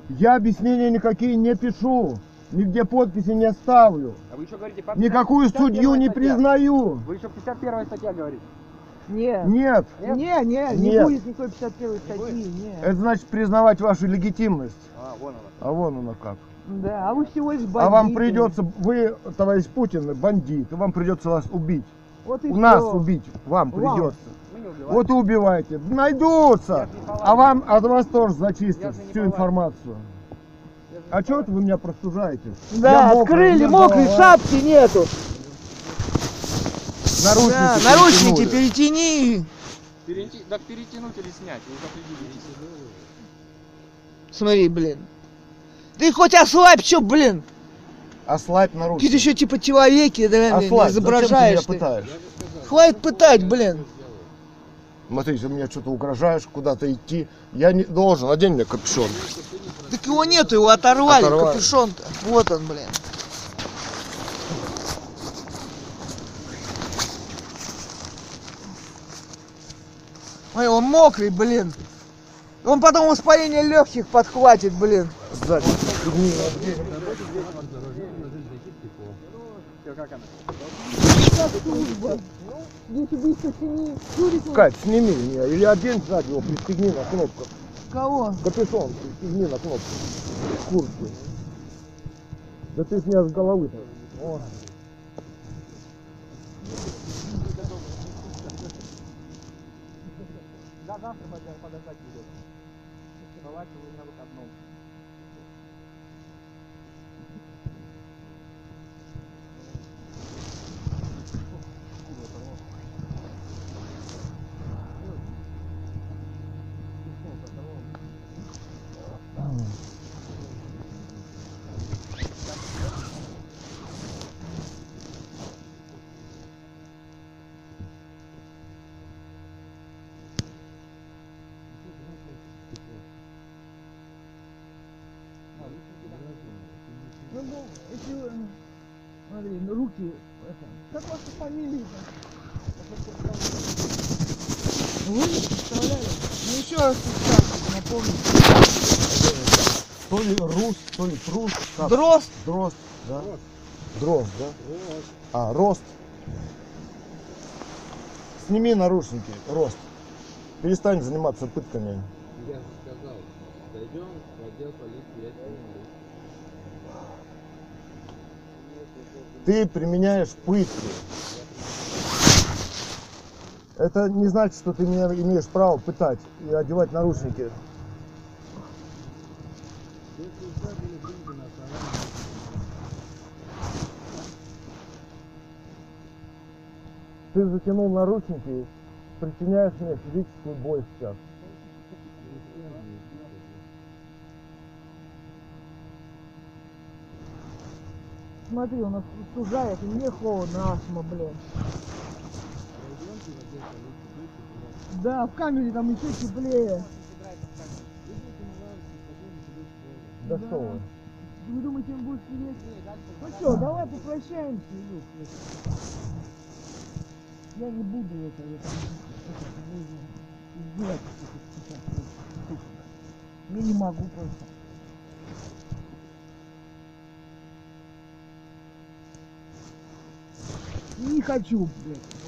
Я объяснения никакие не пишу. Нигде подписи не ставлю. А вы еще говорите, по Никакую 51 судью не статья. признаю. Вы еще 51 статья говорите. Нет. Нет. Нет? Не, не, не Нет. будет никакой 51 статьи, нет. Это значит признавать вашу легитимность. А, вон она. А вон оно как. Да, а вы всего лишь А вам бандиты. придется, вы, товарищ Путин, бандит, и вам придется вас убить. Вот и У нас убить вам Вам. придется. Мы не убиваем. Вот и убивайте. Найдутся. Я же не палач. А вам, от вас тоже Я зачистят же не всю информацию. А что это вы меня простужаете? Да, Я мокрый, открыли, мне мокрой голова. шапки нету. Наручники, Да, наручники перетянули. перетяни. Перейти, да перетянуть или снять, вы уже определитесь. Смотри, блин. Ты хоть ослабь, чё, блин? Ослабь наручники. еще типа человеки, да, Ослабь. изображаешь Зачем ты ты. меня пытаешь? Хватит пытать, блин. Смотри, ты мне что-то угрожаешь, куда-то идти. Я не должен, одень мне капюшон. Так его нету, его оторвали, Оторвали. капюшон-то. Вот он, блин. Ой, он мокрый, блин. Он потом воспаление легких подхватит, блин. Сзади. Как она? Юрик, Кать, сними меня. Или одень сзади его, пристегни на кнопку. кого? Капюшон, пристегни на кнопку. Куртки. Да ты с меня с головы-то. Да, завтра подождать будет. Палач вы на выходном. Ну, ну, эти, э, смотри, ну, руки, это, Вы не представляли? Ну, еще раз напомню. То ли рус, то ли прус. как? Дрозд, Дрозд, да? Дрозд, да? А, рост. Сними наручники, рост. Перестань заниматься пытками. Я же сказал, зайдем в отдел полиции. Ты применяешь пытки. Это не значит, что ты меня имеешь право пытать и одевать наручники. Ты затянул наручники, причиняешь мне физическую боль сейчас. смотри, у нас сужает, и мне холодно, астма, блин. Да, в камере там еще теплее. Да что вы? Вы думаете, он будет сидеть? Ну что, давай попрощаемся, Илюх. Я не буду это, это, сейчас. Я не могу просто. Не хочу, блядь.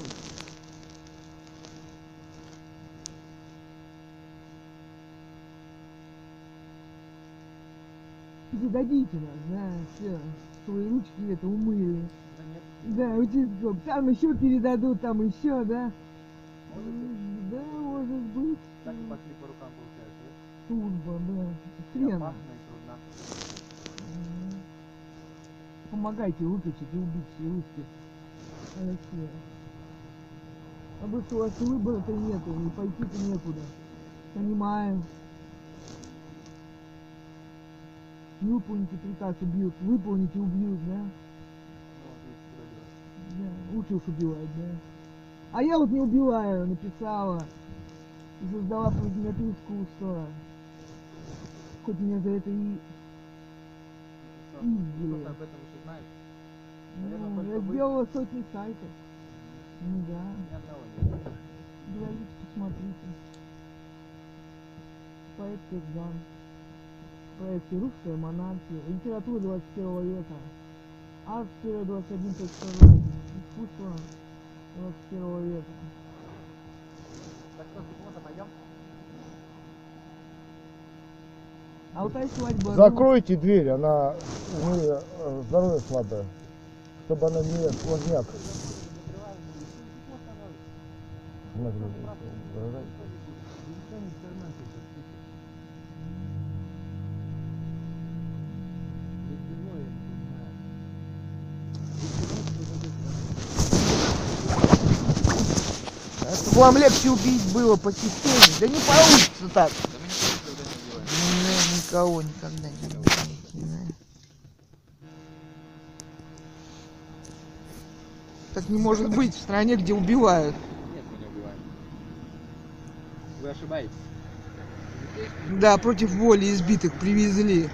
Передадите нас, да, все. Свои ручки это умыли. Да, участковый. Там еще передадут, там еще, да? М, Да, может быть. Так и пошли по рукам, получается. да? Служба, да. Хрен. опасно и трудно. М. Помогайте выкачать и убить все русских. Алексея. А больше у вас выбора-то нету, и пойти-то некуда. Понимаю. Не выполните приказ, убьют. Выполните, убьют, да? Да, уж убивать, да. А я вот не убиваю, написала. И создала предметы искусства. Хоть меня за это и... Издили. Кто-то об этом знает? Ну, я вы. сделала сотни сайтов. Ну да. Ни одного нет. Говорите, посмотрите. Поэт Кирган. Проекты «Русская монархия», литература 21 века, арт-21.ру, искусство 21 века. Так что, пойдем? А вот эта свадьба... Закройте дверь, она у нее э, здоровье слабое, чтобы она не сложняк. Чтобы вам легче убить было по системе. Да не получится так. Ну, никого никогда не убивайте, да. Так не может быть в стране, где убивают. Нет, мы не убиваем. Вы ошибаетесь. Да, против воли избитых привезли.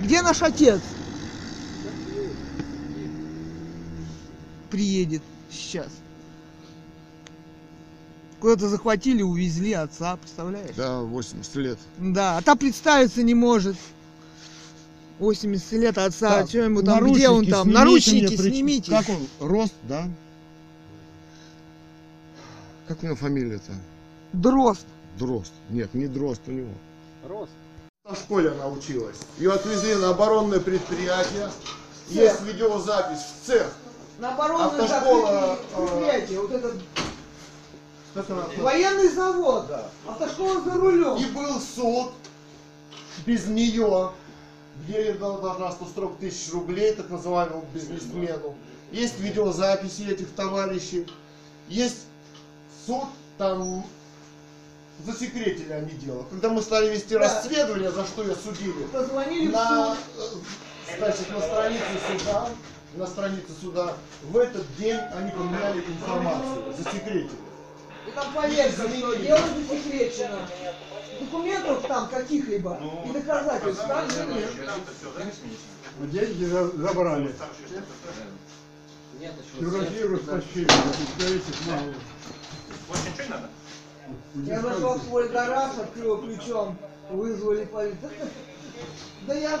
Где наш отец? Приедет сейчас. Куда-то захватили, увезли отца, представляешь? Да, 80 лет. Да, а та представиться не может. 80 лет отца, Так, что ему там, где он там? снимите Наручники мне, снимите. Как он? Рост, да? Как у него фамилия-то? Дрозд. Дрозд. Нет, не Дрозд у него. Рост. В школе она училась. Ее отвезли на оборонное предприятие. Есть видеозапись в цех. На оборонном Автошкола, предприятие, вот этот военный завод, автошкола за рулем. И был суд без нее, где дала- должна 140 тысяч рублей, так называемому бизнесмену. Есть видеозаписи этих товарищей. Есть суд, там засекретили они дело. Когда мы стали вести Да. расследование, за что ее судили, Позвонили на, э, значит, на странице суда, на странице суда, в этот день они поменяли информацию, засекретили. Там поверьте, что дело засекречено. Документов там каких-либо и доказательств там же нет. Деньги за- забрали. Нет, еще Квартиру стащили. Представляете, мало. Я зашел в свой гараж, открыл ключом, вызвали полицию. Да я...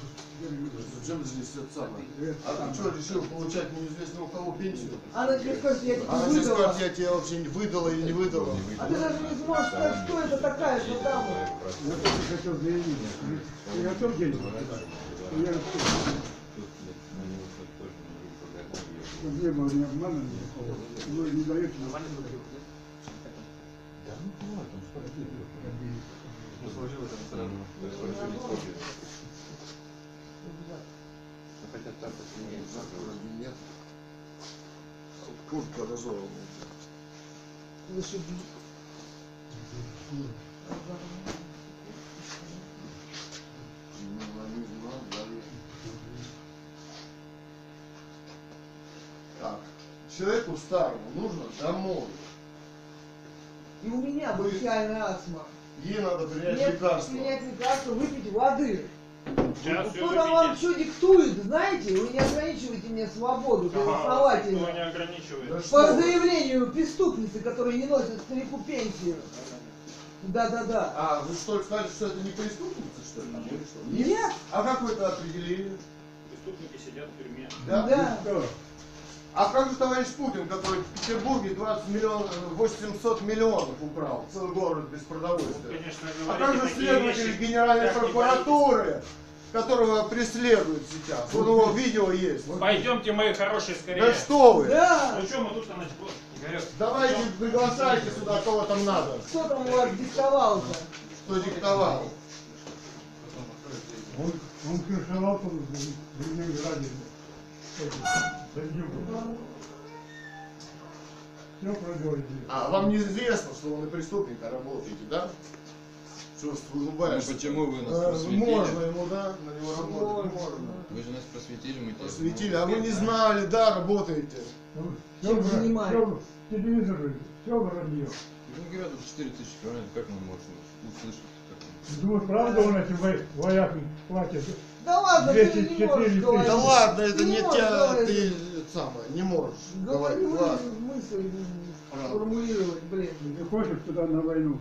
Зачем же здесь это самое? А ты что, решил получать неизвестно у кого пенсию? А на тебе скажет, я тебе А на тебе выдала. я тебе вообще не выдала или не выдала? А ты даже не сможешь сказать, кто это такая, что там. Я тоже хотел заявить. И о чем деньги? Я Чтобы не обмана никакого. Вы не даете нам. Нет. Куртка разорвана. Зашибись. Так, человеку старому нужно домой. И у меня бронхиальная астма. Ей надо принять Нет, лекарство. принять лекарство, выпить воды. Сейчас всё Кто там вам что диктует, знаете, вы не ограничиваете мне свободу Ага, Никто безосновательно. не ограничивает. По заявлению преступницы, которые не носят старику пенсию. Да-да-да. А, вы что, сказали, что это не преступница, что ли? Или что? Нет. А как вы это определили? Преступники сидят в тюрьме. Да? Да. А как же товарищ Путин, который в Петербурге 20 миллионов, 800 миллионов украл, целый город без продовольствия? Конечно, А как же следователь вещи, Генеральной прокуратуры, которого преследуют сейчас. Вот его видео есть. Пойдемте, мои хорошие, Да скорее. что вы? Да! Ну что мы тут-то значит, Игорек, Давайте приглашайте сюда, кого там надо, Кто там у вас диктовал-то? кто диктовал. Он, он крышевал там в Ленинграде. А вам неизвестно, что вы на преступника работаете, да? Что вы улыбаешься? Ну, почему вы нас Э, просветили? Можно ему, да, на него работать? Можно. Вы же нас просветили, мы тебя Просветили, а вы не знали, да, работаете. Чем занимаетесь? Телевизор, все вранье. Ну, говорят, тут 4 тысячи километров, как мы можем услышать? Думаю, правда он этим во- воякам платит? Да ладно, ты 204 не можешь говорить. Да ладно, это не тебя, говорить. ты самое, не можешь Говори говорить. Ладно. мысль формулировать, блин. Ты хочешь туда на войну?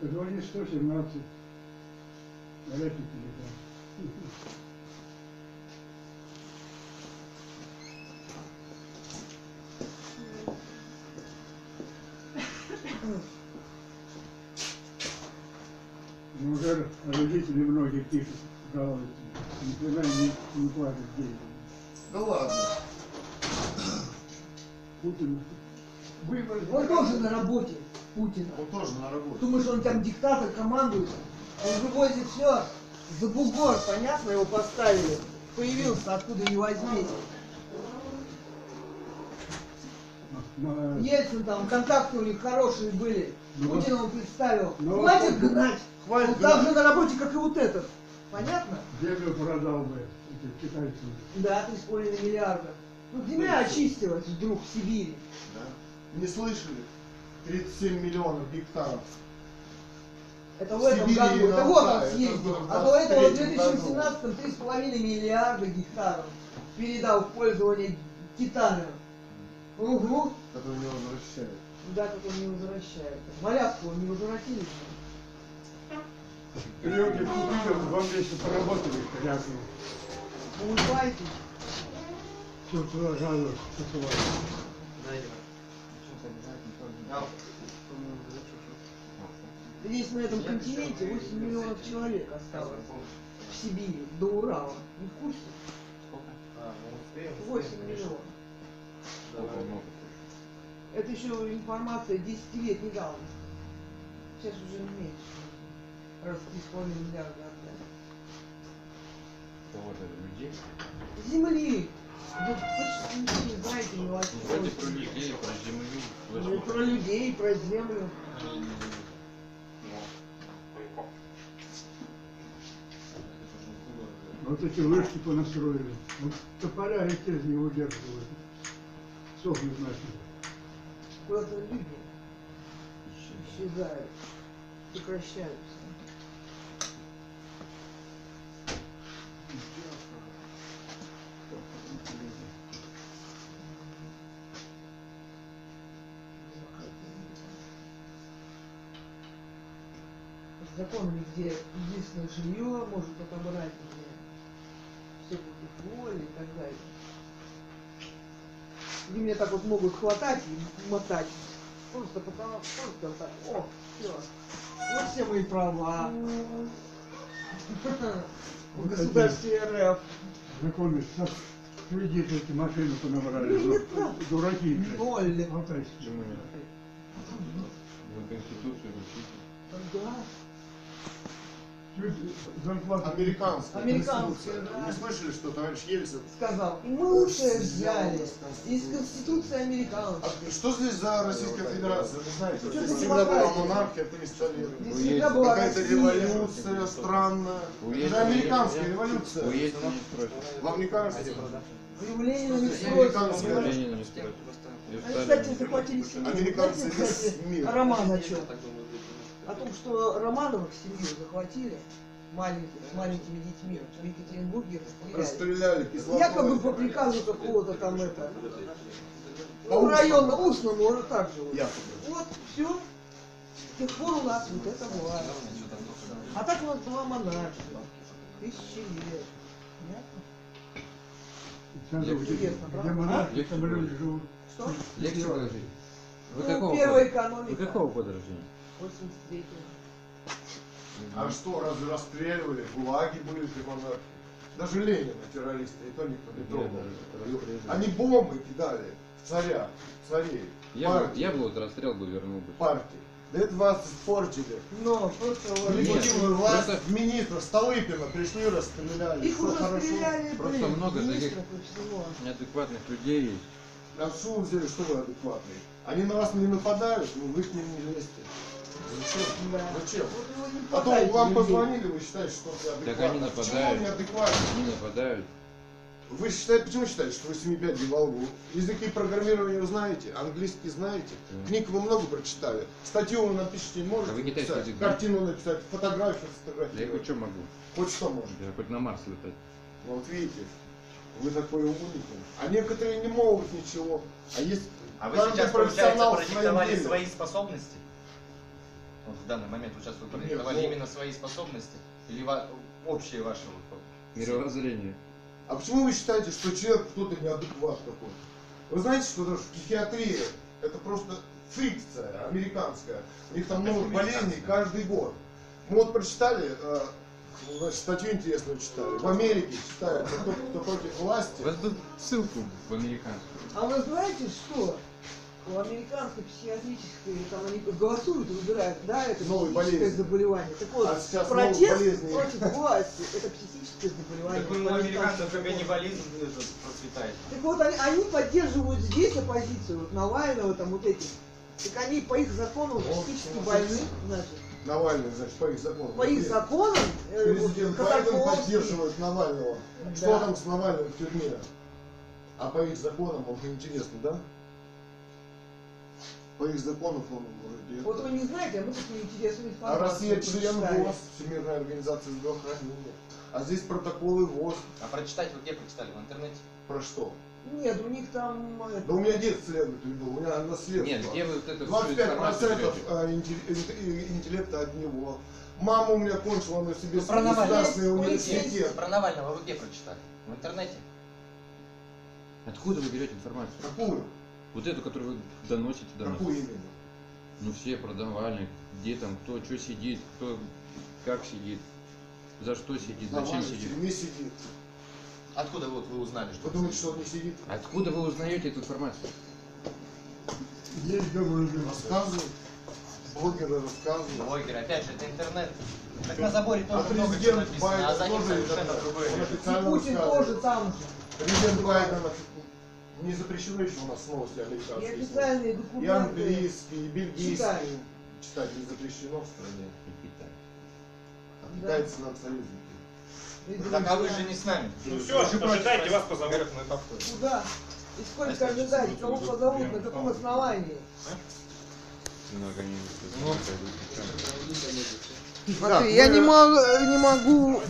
Позвони 117. Горячий телефон. Неужели родители многих пишут, жалуются, никогда не, не платят деньги. Да ладно. Путин выборы. Он тоже на работе, Путин. Он тоже на работе. Думаешь, он там диктатор командует? Он вывозит все за бугор, понятно, его поставили. Появился, откуда не возьмись. на- Ельцин там, контакты у них хорошие были. Ну, Путин он представил. ну, Хватит гнать. Хватит он так же на работе, как и вот этот. Понятно? землю продал бы этих китайцев. Да, 3,5 миллиарда. Ну земля очистилась вдруг в Сибири. Да? Не слышали? 37 миллионов гектаров. Это в этом Сибири году. Это вот он. Это съездил. А до этого в 23-м году. 2017 3,5 миллиарда гектаров передал в пользование Китаю. Угу. Которые не возвращают. Да, он не возвращается. Малявку он не возвратили. Люди купили, два месяца поработали, рядом. Улыбайтесь. Все туда жанр посылают. Здесь на этом континенте 8 миллионов человек осталось. В Сибири, до Урала. Не в курсе? 8 миллионов. Это еще информация 10 лет недавно. Сейчас уже не меньше. Раз 3,5 миллиарда отдали. Кого это, людей? Земли. Вы почти ничего не знаете, не Давайте про людей, про землю. Ну. Про людей, про землю. Вот эти вышки понастроили. Вот топоря и те не удерживают. Сохнут начали. Куда-то люди исчезают, прекращаются. Законами, где единственное жилье может отобрать, где все против воли и так далее. Где меня так вот могут хватать и мотать. Просто потому, просто вот так. О, все. Вот все мои права. В государстве РФ. Законы, как кредиты эти машины понабрали. Ну, нет, Ну, Дураки. блядь. Ноль. Алтайские. Почему нет? Вы Конституцию учите. Да. Американская. Американская, да. Не слышали, что товарищ Ельцин? Сказал. И мы лучшее взяли из Конституции американцев. А что здесь за Российская Федерация? Вы знаете, Что здесь ты всегда была монархия 300 лет. Здесь всегда была Какая-то революция странная. Это Ельцина американская революция. Не. Вам не кажется? У Ленина не не. И Они, Сталина кстати, не захватили семью. Американцы весь кстати, мир. роман о чем? О том, что Романовых семью захватили, маленьких, с маленькими детьми, в Екатеринбурге расстреляли. Расстреляли. Якобы по приказу какого-то там это. Ну, районно, устно, может так же. вот. Якобы. Вот, все. С тех пор у нас вот это власть. А так у нас была монархия. Тысячи лет. Понятно? Где, Интересно, где правда? монархи, А? люди живут. Что? Лекцию положите. Вы Ну, какого экономика. Вы какого года рождения? 83 -го. А что, разве расстреливали? Гулаги были при монархии. Даже Ленина террористы, и то никто не трогал. Они бомбы кидали в царя, в царей, Я бы, партии, я бы вот расстрел бы вернул бы. партии. Да это вас испортили. Но просто вот Легитимную власть просто- министра Столыпина пришли, расстреляли. их уже хорошо. стреляли, Просто блин, много таких-. Неадекватных людей есть. А что вы взяли, что вы адекватные? Они на вас не нападают, но вы к ним не лезьте. Зачем? Да. Зачем? Не Потом хватает вам позвонили, вы считаете, что вы адекватны. Так они А Почему нападают. вы неадекватны? Они нападают. Вы считаете, почему считаете, что вы семи пядей во лбу? Языки программирования знаете, английский знаете, Да. книг вы много прочитали, статью вы напишите не можете А вы китайский написать, язык картину написать, фотографию Да я сфотографировать. хоть что могу. Хоть что можете. Я хоть на Марс летать. Ну, Вот видите, вы такой умник. А некоторые не могут ничего. А есть А вы сейчас, получается, профессионал в своем продиктовали деле. свои способности? Вот в данный момент сейчас вы продиктовали ну- именно свои способности? Или ва- общие ваши вот, Мировоззрение. А почему вы считаете, что человек кто-то неадекват какой? Вы знаете, что даже психиатрия это просто фикция американская. У них там много болезней каждый год. Мы вот прочитали, э, значит, статью интересную читали. В Америке считается, кто, кто против власти. Вас бы ссылку в американскую. А вы знаете что? У американской психиатрической, там они голосуют, выбирают, да, это Новые психическое болезни. заболевание. Так вот, А сейчас протест против власти, это психическое заболевание. Так у американцев каннибализм процветает. Так вот, они, они поддерживают здесь оппозицию, вот Навального, там вот этих. Так они по их законам Вот, психически больны, значит. Навальный, значит, по их закону. По их законам, э, Президент Байден поддерживает Навального. Да. Что там с Навальным в тюрьме? А по их законам он интересно, да? По их законам он вроде... Вот вы не знаете, а мы такие интересные А Россия информацию член. ВОЗ, Всемирной организации здравоохранения. А здесь протоколы ВОЗ. А прочитать вы где прочитали? В интернете? Про что? Нет, у них там... э, Да у меня дед следователь был, у меня наследство. Нет, где вы вот это всю 25% информацию берете? а, интелли- инт- интеллекта от него. Мама у меня кончила на себе Ну, государственный Есть, университет. Про Навального вы где прочитали? В интернете? Откуда вы берете информацию? Какую? Вот эту, которую вы доносите до нас. Какую именно? Ну все про Навальных, где там, кто что сидит, кто как сидит, за что сидит, зачем Навальный в сидит. тюрьме сидит. Откуда вот, вы узнали, что Вы думаете, что он не сидит? Откуда вы узнаете эту информацию? Рассказывают. Блогеры рассказывают. блогеры? Опять же, это интернет. Так на заборе А тоже много чего президент написано, а за ним тоже совершенно другое Путин тоже там же. Президент Байден не запрещено еще у нас новости И американские. официальные И английский, и бельгийский. Читай. Читать не запрещено в стране. А Да. китайцы нам союзники. И Так а вы же не с нами. Ну все, ожидайте, вас позовут. Мы повторим. Куда? И сколько ожидать? Кого позовут? На каком основании? Смотри, я не могу, не могу.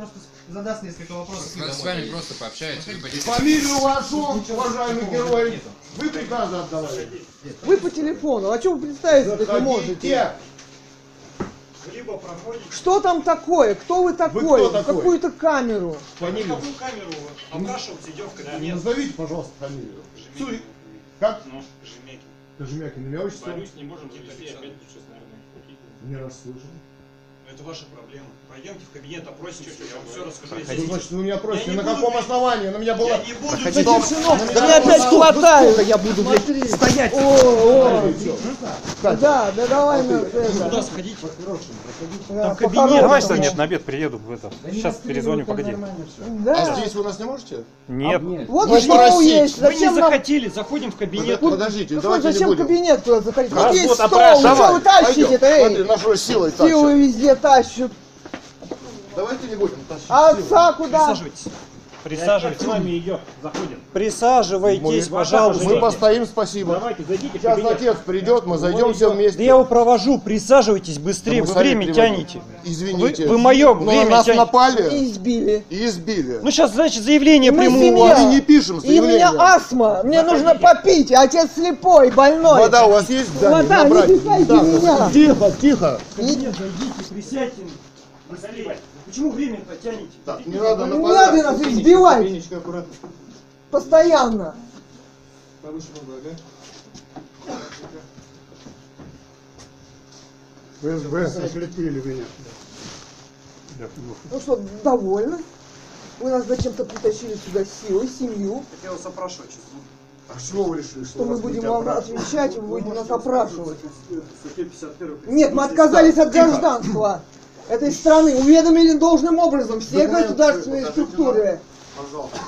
Просто задаст несколько вопросов. С вами просто пообщается, вы Фамилию вашу, уважаемый герой, вы приказы отдавали. Вы по телефону, о чем вы представить не можете? Либо проходите Что там такое? Кто вы такой? кто такой? Какую-то камеру. Фамилию. какую камеру опрашивать идем в кабинет. Назовите, пожалуйста, фамилию. Сури- Как? Ну, Жемякин. Кожемякин, имя отчество? Боюсь, не можем записать. Опять сейчас, наверное. Не расслышал. Это ваша проблема. Пойдемте в кабинет, опросите, я вам все расскажу. Что значит, вы меня просите? На каком основании? На меня было... Я не буду Да, сынок, да я опять хватаю. Я буду стоять. О, о. Да, да давай на это. сходить? В кабинет. Давай, что нет, на обед приеду. В это. Сейчас перезвоню, погоди. А здесь вы нас не можете? Нет. Вот Ну, и что спросить. есть. Вы не захотели, заходим в кабинет. Подождите, Ну, давайте не зачем кабинет туда заходить? Вот есть стол, ну что вы тащите-то, Смотри, эй? нашу силой Силы тащат. везде тащат. Давайте не будем тащить А отца куда? Присаживайтесь. Присаживайтесь. С вами идет, заходим. Присаживайтесь, Мы- пожалуйста. Мы постоим, спасибо. Давайте, зайдите в Сейчас кабинет. отец придет, мы зайдем все Да вместе. я его провожу, присаживайтесь быстрее, Да мы вы сами время приводим. тянете. Извините. Вы- вы моё Но время на нас тянете. напали И избили. и избили. Ну сейчас, значит, заявление Мы приму. семья. Мы не пишем И у меня заявление. астма, мне нужно попить, а отец слепой, больной. Вода у вас есть? Да, Вода, не пихайте Да, меня. Тихо, тихо. Нет, зайдите, присядьте. Быстрее. Почему время-то тянете? Так, не надо Не нападать. надо нас избивать. Ступенечка аккуратно. Постоянно. Повыше ногой, ага. ФСБ ослепили меня. Я. Ну что, довольны? Вы нас зачем-то притащили сюда силой, семью, Я вас опрашиваю, что А что вы решили, что что мы вас будем будете вам опрашивать? отвечать, вы будете нас опрашивать. статья 51 Нет, мы отказались от гражданства этой страны, уведомили должным образом все Документы государственные покажите структуры. нам. Пожалуйста.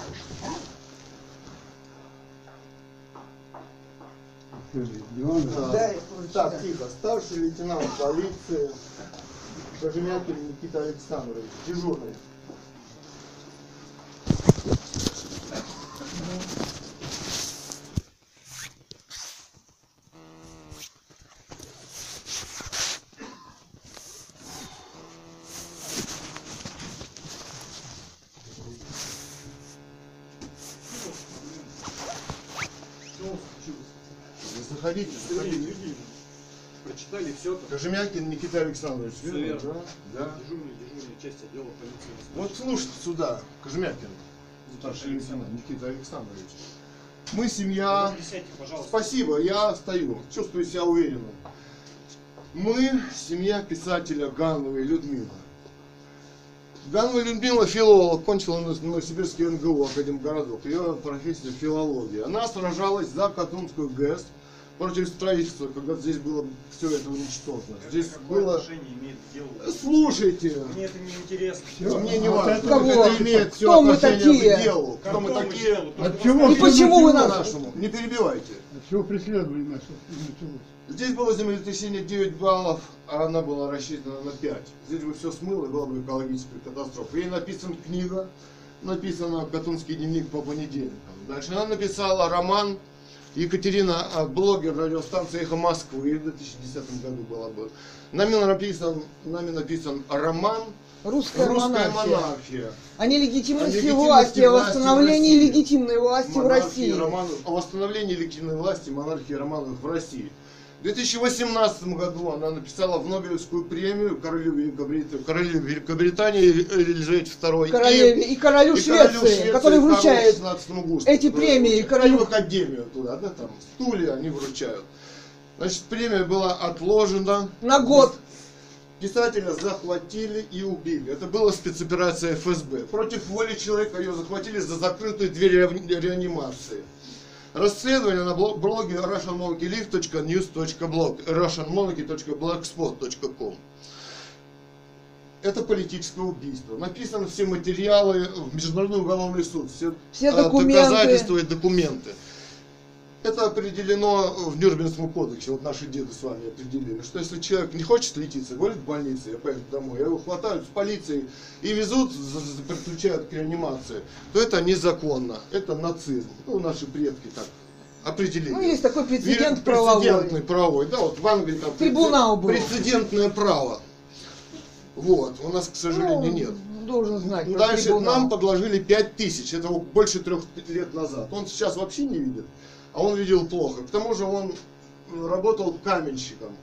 Да. Так, тихо. Старший лейтенант полиции Кожемякин Никита Александрович, дежурный. Вы заходите, заходите. Прочитали все, Кожемякин Никита Александрович, верно? Да? да. дежурная, дежурная часть отдела полиции. Вот слушайте сюда, Кожемякин, старший лейтенант Никита Александрович. Мы семья... Присядьте, пожалуйста. Спасибо, я стою, чувствую себя уверенно. Мы семья писателя Гановой Людмила. Ганова Людмила филолог, кончила Новос- Новосибирский НГУ, Академгородок. Ее профессия филология. Она сражалась за Катунскую ГЭС против строительства, когда здесь было все это уничтожено. Здесь было... отношение имеет? Слушайте, Мне это не интересно. мне не важно, это вот. это имеет все Кто мы отношение такие? к делу. Кто мы Какому такие? От чего И почему вы нас... нашему. Не перебивайте. От чего преследование наше началось? Здесь было землетрясение 9 баллов, а она была рассчитана на 5. Здесь бы все смыло, и была бы экологическая катастрофа. Ей написана книга, написана «Катунский дневник по понедельникам». Дальше она написала роман Екатерина, а, блогер радиостанции «Эхо Москвы» в 2010 году была бы. Нами написан, нами написан роман Русская, «Русская монархия. монархия». О нелегитимности О легитимности власти, о власти восстановлении в России. легитимной власти в монархии России. Романов- о восстановлении легитимной власти монархии Романовых в России. В 2018 году она написала в Нобелевскую премию королю Великобритании, королю Великобритании Елизавете II Королеве и королю и королю Швеции, который вручает 16 Густаву, эти премии вручает. королю- И в академию туда, да, там, стулья они вручают. Значит, премия была отложена. на год. Писателя захватили и убили. Это была спецоперация ФСБ. Против воли человека ее захватили за закрытую дверь реани- реанимации. Расследование на бло- блоге russianmonarchylive.news.blog russianmonarchy.blogspot.com это политическое убийство. Написаны все материалы в Международный уголовный суд, все, Все а, документы. доказательства и документы. Это определено в Нюрнбергском кодексе, вот наши деды с вами определили, что если человек не хочет лечиться, говорит в больнице, я поеду домой, его хватают с полицией и везут, подключают к реанимации, то это незаконно, это нацизм. Ну, наши предки так определили. Ну, есть такой прецедент Вер- правовой. Прецедентный правовой, да, вот в Англии там Трибунал был. прецедентное право. Вот, у нас, к сожалению, Ну, нет. Должен знать. про Дальше трибунал. нам подложили 5 тысяч, это больше трех лет назад. Он сейчас вообще не видит, а он видел плохо. К тому же он э, работал каменщиком.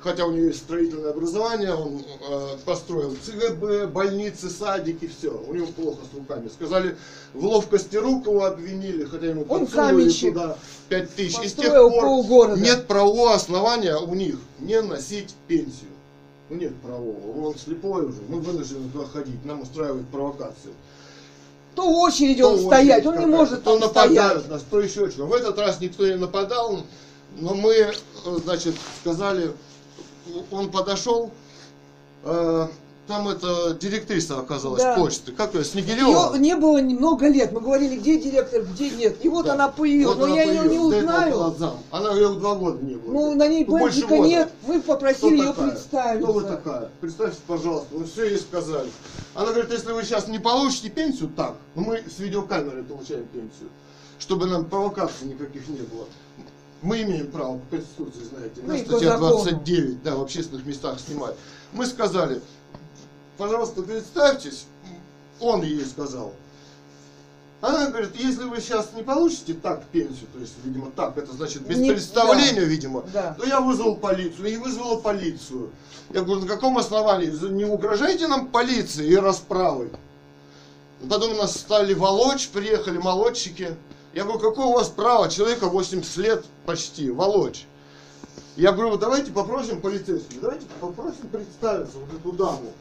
Хотя у него есть строительное образование, он э, построил ЦГБ, больницы, садики, все. У него плохо с руками. Сказали, в ловкости рук его обвинили, хотя ему Он каменщик. туда 5 тысяч. И с тех Построил пор полгорода. нет правового основания у них не носить пенсию. Ну нет правового. Он слепой уже, мы вынуждены туда ходить, нам устраивают провокации. То в очереди он То стоять, очередь он не может то там нападают стоять. нас, то еще что. В этот раз никто не нападал, но мы, э, значит, сказали, он подошел, э, там это директриса оказалась Да. почты, как ее, Снегирева? Ее не было много лет. Мы говорили, где директор, где нет. И вот Да. она появилась. Вот Но она я ее не появилась, этого была узнаю. Она ее два года не было. Ну, на ней Ну, года. нет. Мы попросили ее такая? представиться. Кто вы такая? Представьте, пожалуйста. Мы все ей сказали. Она говорит, если вы сейчас не получите пенсию, так, ну мы с видеокамеры получаем пенсию, чтобы нам провокаций никаких не было. Мы имеем право по Конституции, знаете, Ну на по статья закону. 29, да, в общественных местах снимать. Мы сказали, пожалуйста, представьтесь, он ей сказал. Она говорит, если вы сейчас не получите так пенсию, то есть, видимо, так, это значит без Не- представления, да. видимо, Да. то я вызвал полицию, и вызвала полицию. Я говорю, на каком основании? Не угрожайте нам полиции и расправой. Потом нас стали волочь, приехали молодчики. Я говорю, какое у вас право человека 80 лет почти волочь? Я говорю, давайте попросим полицейских, давайте попросим представиться вот эту даму.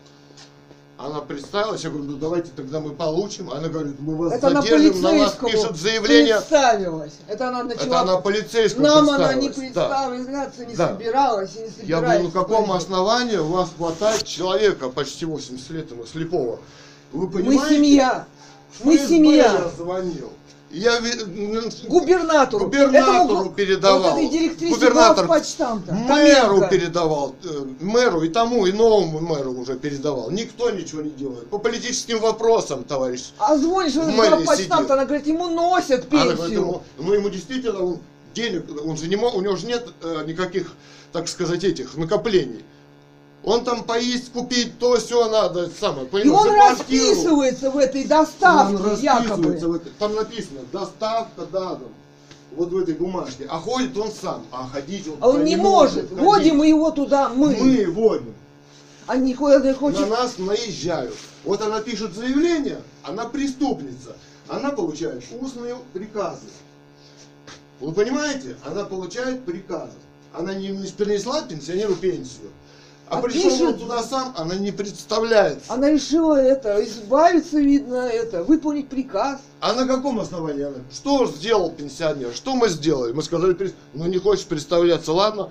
Она представилась, я говорю, ну давайте тогда мы получим. Она говорит, мы вас Это задержим, на вас полицейскому пишут заявление. представилась. Это она начала... Это она полицейскому Нам она не представилась, да. представляться не Да. собиралась и не Я собирается. говорю, ну каком основании у вас хватает человека почти 80 лет ему слепого? Вы Мы понимаете? семья. Мы ФСБ семья. Я звонил. Я ви- н- Губернатору. губернатору Этому передавал. Вот этой Губернатор мэру передавал, э, мэру и тому, и новому мэру уже передавал. Никто ничего не делает. По политическим вопросам, товарищ. А звонишь мэрии главпочтамт, сидит. она говорит, ему носят Она говорит, пенсию. ему, ну ему действительно он денег, он же не мог, у него же нет э, никаких, так сказать, этих накоплений. Он там поесть, купить, то все надо, самое, И понимаешь, он за квартиру. расписывается в этой Он доставке, якобы. расписывается в этой- там написано доставка на дом. Вот в этой бумажке. А ходит он сам. А ходить он, А он не может. ходить. Водим мы его туда, мы. Мы водим. А не ходят, не На хочет. нас наезжают. Вот она пишет заявление, она преступница. Она получает устные приказы. Вы понимаете? Она получает приказы. Она не принесла пенсионеру пенсию. А, А пришел пишет- он туда сам, она не представляет. Она решила это, избавиться, видно, это, выполнить приказ. А на каком основании она? Что сделал пенсионер? Что мы сделали? Мы сказали, «Прис- ну не хочешь представляться, ладно?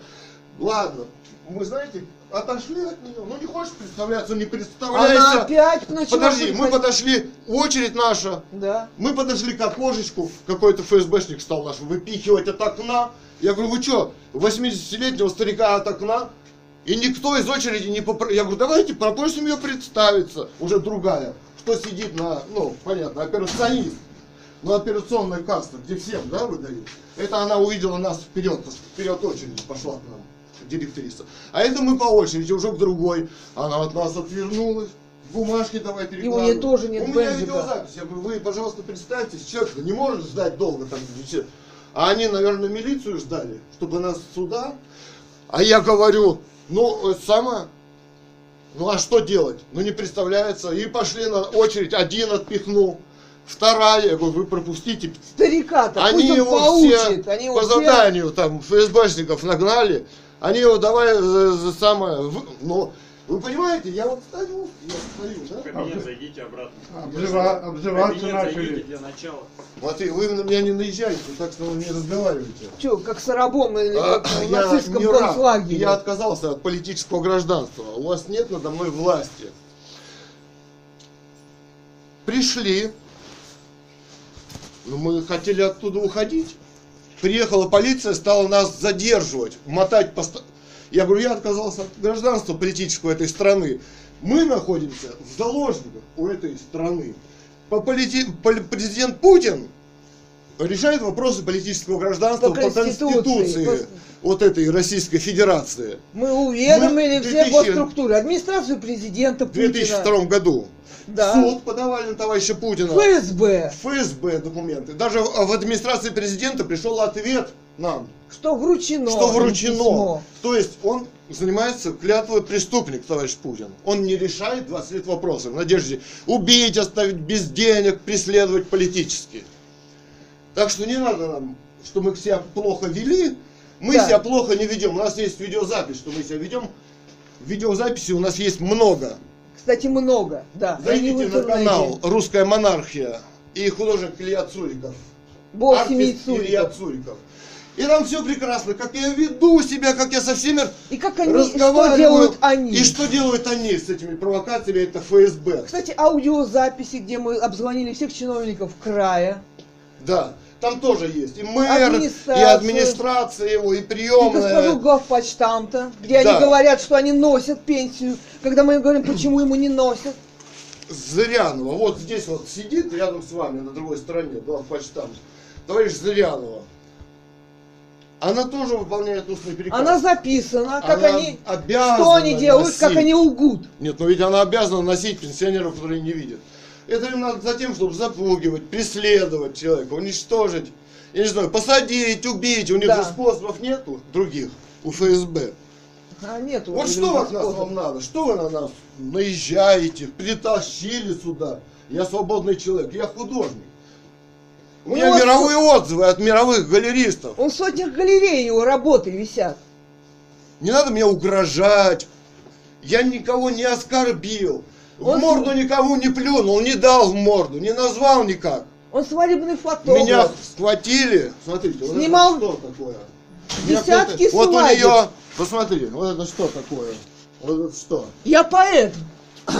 Ладно. Мы, знаете, отошли от нее. Ну не хочешь представляться, не Она представляйся. опять начала... Подожди, мы подошли, очередь наша. Да. Мы подошли к окошечку, какой-то ФСБшник стал наш выпихивать от окна. Я говорю, вы что, 80-летнего старика от окна? И никто из очереди не попросил. Я говорю, давайте попросим ее представиться. Уже другая. Кто сидит на, ну, понятно, операционист. На операционной кассе, где всем, да, выдают. Это она увидела нас вперед, вперед очереди пошла к нам, директриса. А это мы по очереди, уже к другой. Она от нас отвернулась. Бумажки давай перекладывай. нее тоже нет У меня бензика. видеозапись. Я говорю, вы, пожалуйста, представьтесь, человек не может ждать долго там. А они, наверное, милицию ждали, чтобы нас сюда. А я говорю, ну, э, самое, ну а что делать? Ну не представляется. И пошли на очередь, один отпихнул, вторая, я говорю, вы пропустите. Старика-то, Они пусть его поучит. все Они по его все- заданию там ФСБшников нагнали, они его давай за, за самое, в- ну, вы понимаете, я вот стою, я стою, да? кабинет зайдите обратно. Обзыва- обзываться начали. для начала. Смотри, вы на меня не наезжаете, так что вы не разговариваете. Че, как с рабом или А, как в я нацистском раб. концлагере? Я отказался от политического гражданства. У вас нет надо мной власти. Пришли. Ну, мы хотели оттуда уходить. Приехала полиция, стала нас задерживать, мотать по... Я говорю, я отказался от гражданства политического этой страны. Мы находимся в заложниках у этой страны. По полити- поли- Президент Путин решает вопросы политического гражданства По по, Конституции, конституции по- вот этой Российской Федерации Мы уведомили Мы в все 2000 госструктуры, администрацию президента в Путина, 2002 году. Да. В суд подавали на товарища Путина. ФСБ, ФСБ документы. Даже в в администрации президента пришел ответ нам, что вручено. что им вручено. письмо. То есть он занимается клятвой преступник, товарищ Путин. Он не решает 20 лет вопросов в надежде убить, оставить без денег, преследовать политически. Так что не надо нам, что мы себя плохо вели. Мы Да. себя плохо не ведем. У нас есть видеозапись, что мы себя ведем. Видеозаписи у нас есть много. Кстати, много, да. Зайдите на канал «Русская монархия» и художник Илья Цуриков. Бог Артист семей Илья Цуриков. И там все прекрасно, как я веду себя, как я со всеми И как они, разговариваю. что делают они? И что делают они с этими провокациями, это ФСБ. Кстати, аудиозаписи, где мы обзвонили всех чиновников края, Да, там тоже есть. И мэр, и Администрация. его, и и приемная. госпожу главпочтамта, где Да. они говорят, что они носят пенсию, когда мы им говорим, почему ему не носят. Зырянова. Вот здесь вот сидит рядом с вами на другой стороне, главпочтамт. Товарищ Зырянова. Она тоже выполняет устный приказ. Она записана, как Она они, что они делают, как носить. они лгут. Нет, но ведь она обязана носить пенсионеров, которые не видят. Это им надо за тем, чтобы запугивать, преследовать человека, уничтожить, я не знаю, посадить, убить. У них Да. же способов нету других у ФСБ. А нету. Вот что от нас вам надо? Что вы на нас наезжаете, притащили сюда? Я свободный человек, я художник. У меня Вот мировые отзывы от мировых галеристов. Он в сотнях галерей его работы висят. Не надо мне угрожать. Я никого не оскорбил. В Он- морду никому не плюнул, не дал в морду, не назвал никак. Он свадебный фотограф. Меня схватили. Смотрите, вот Снимал это что такое? Десятки Вот у нее, посмотри, вот это что такое? Вот это что? Я поэт.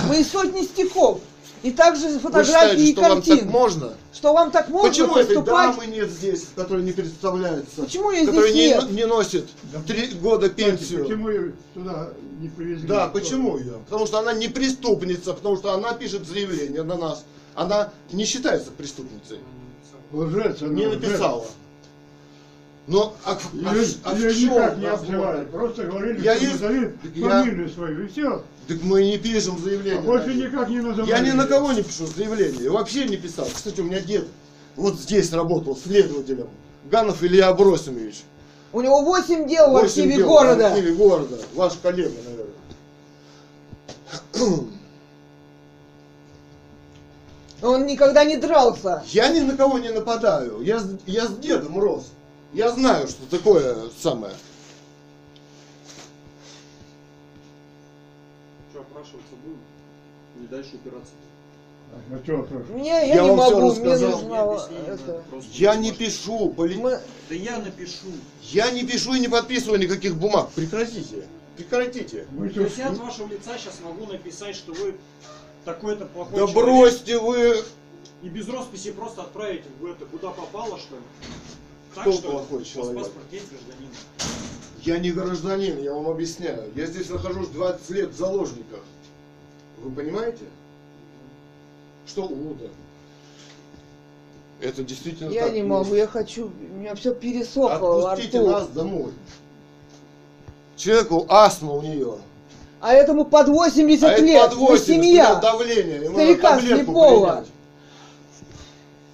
Мои сотни стихов. И также Вы фотографии считаете, и что вам так можно? Что вам так можно Почему этой дамы нет здесь, которая не представляется? Почему ее которая здесь не, нет? не носит три года пенсию? Почему ее сюда не привезли? Да, почему ее? Потому что она не преступница, потому что она пишет заявление на нас. Она не считается преступницей. Лжец она, Не лжец. написала. Но а, в- а Ее, а в ее чем никак не обзывали, просто говорили, Я что есть- назови я- фамилию свою, и все. Так мы не пишем заявление. Больше такие. никак не называли. Я ни на кого не пишу заявление. Я вообще не писал. Кстати, у меня дед вот здесь работал следователем. Ганов Илья Абросимович. У него 8 дел в Восемь архиве дел в города. архиве города. Ваш коллега, наверное. Он никогда не дрался. Я ни на кого не нападаю. Я, я с дедом рос. Я знаю, что такое самое. Что, опрашиваться будем? Или дальше упираться? Ну что. Мне я, Я не вам всё могу, мне рассказал. нужна Объяснение это. надо просто. Я не пишу. поли- Мы- Да я напишу. Я не пишу и не подписываю никаких бумаг. Прекратите. Прекратите. Вы То что, есть я от вашего лица сейчас могу написать, что вы такой-то плохой Да человек, бросьте вы. И без росписи просто отправить в это, куда попало, что ли? Так, Кто что ли? плохой У вас человек? паспорт есть гражданин? Я не гражданин, я вам объясняю. Я здесь нахожусь 20 лет в заложниках. Вы понимаете? Что Уда? Это действительно Я так не есть. могу, я хочу, у меня все пересохло во Отпустите рту. нас домой. Человеку астма у нее. А этому под 80 А это лет, под 80, мы у него семья, давление. Ему Старика слепого. принять.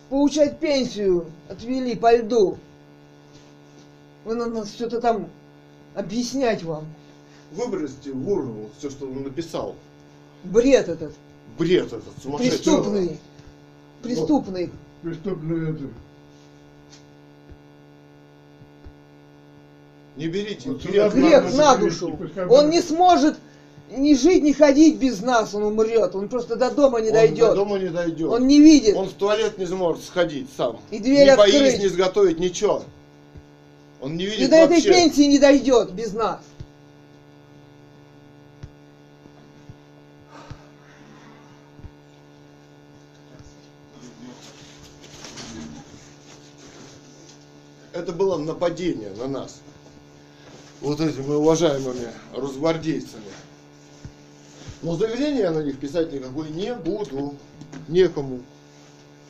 получать пенсию отвели по льду. Вы надо что-то там объяснять вам. Выбросьте в урну все, что он написал. Бред этот, Бред этот сумасшедший. преступный, преступный. преступный это? Не берите. Вот грех Грех душу. на душу. Он не сможет ни жить, ни ходить без нас, он умрет. Он просто до дома не Он дойдет. до дома не дойдет. Он не видит. Он в туалет не сможет сходить сам. И дверь не поесть, открыть. не сготовить, ничего. Он не видит И до этой вообще. пенсии не дойдет без нас. Это было нападение на нас. Вот этими уважаемыми росгвардейцами. Но заявление я на них писать никакой не буду. Некому.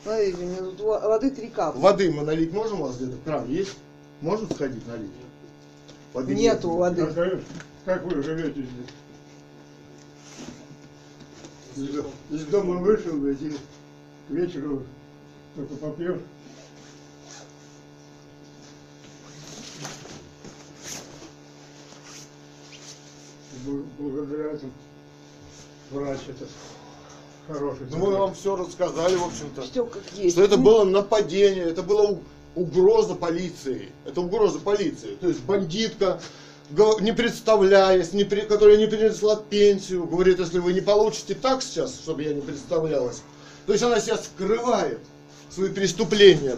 Смотрите, у меня тут во- воды три капли. Воды мы налить можем у вас где-то? Кран есть? Можем сходить налить? Воды Нету нет. воды. Как, как вы живете здесь? Из, из дома вышел, блядь, и к вечеру только попьешь. Благодаря этому врач этот хороший. Ну, мы вам все рассказали, в общем-то. Все как есть. Что это было нападение, это была угроза полиции. Это угроза полиции. То есть бандитка, не представляясь, не при- которая не принесла пенсию, говорит, если вы не получите так сейчас, чтобы я не представлялась. То есть она сейчас скрывает свои преступления.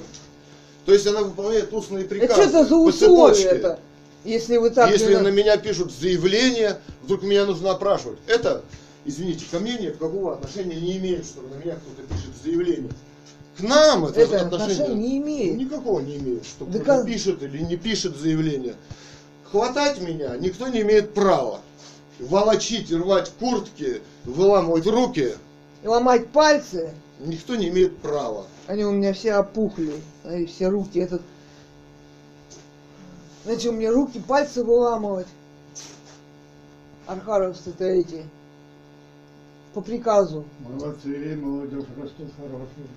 То есть она выполняет устные Это приказы. что это за условия это? Если вы так Если не- на меня пишут заявление, вдруг меня нужно опрашивать. Это, извините, ко мне никакого отношения не имеет, что на меня кто-то пишет заявление. К нам это, это отношение отношения не имеет. никакого не имеет, что Да кто-то как- пишет или не пишет заявление. Хватать меня никто не имеет права. Волочить, рвать куртки, выламывать руки ломать пальцы, никто не имеет права. Они у меня все опухли, и все руки этот. Знаете, у меня руки, пальцы выламывать. Архаровцы-то эти. По приказу. Молодцы, молодежь растут хорошие.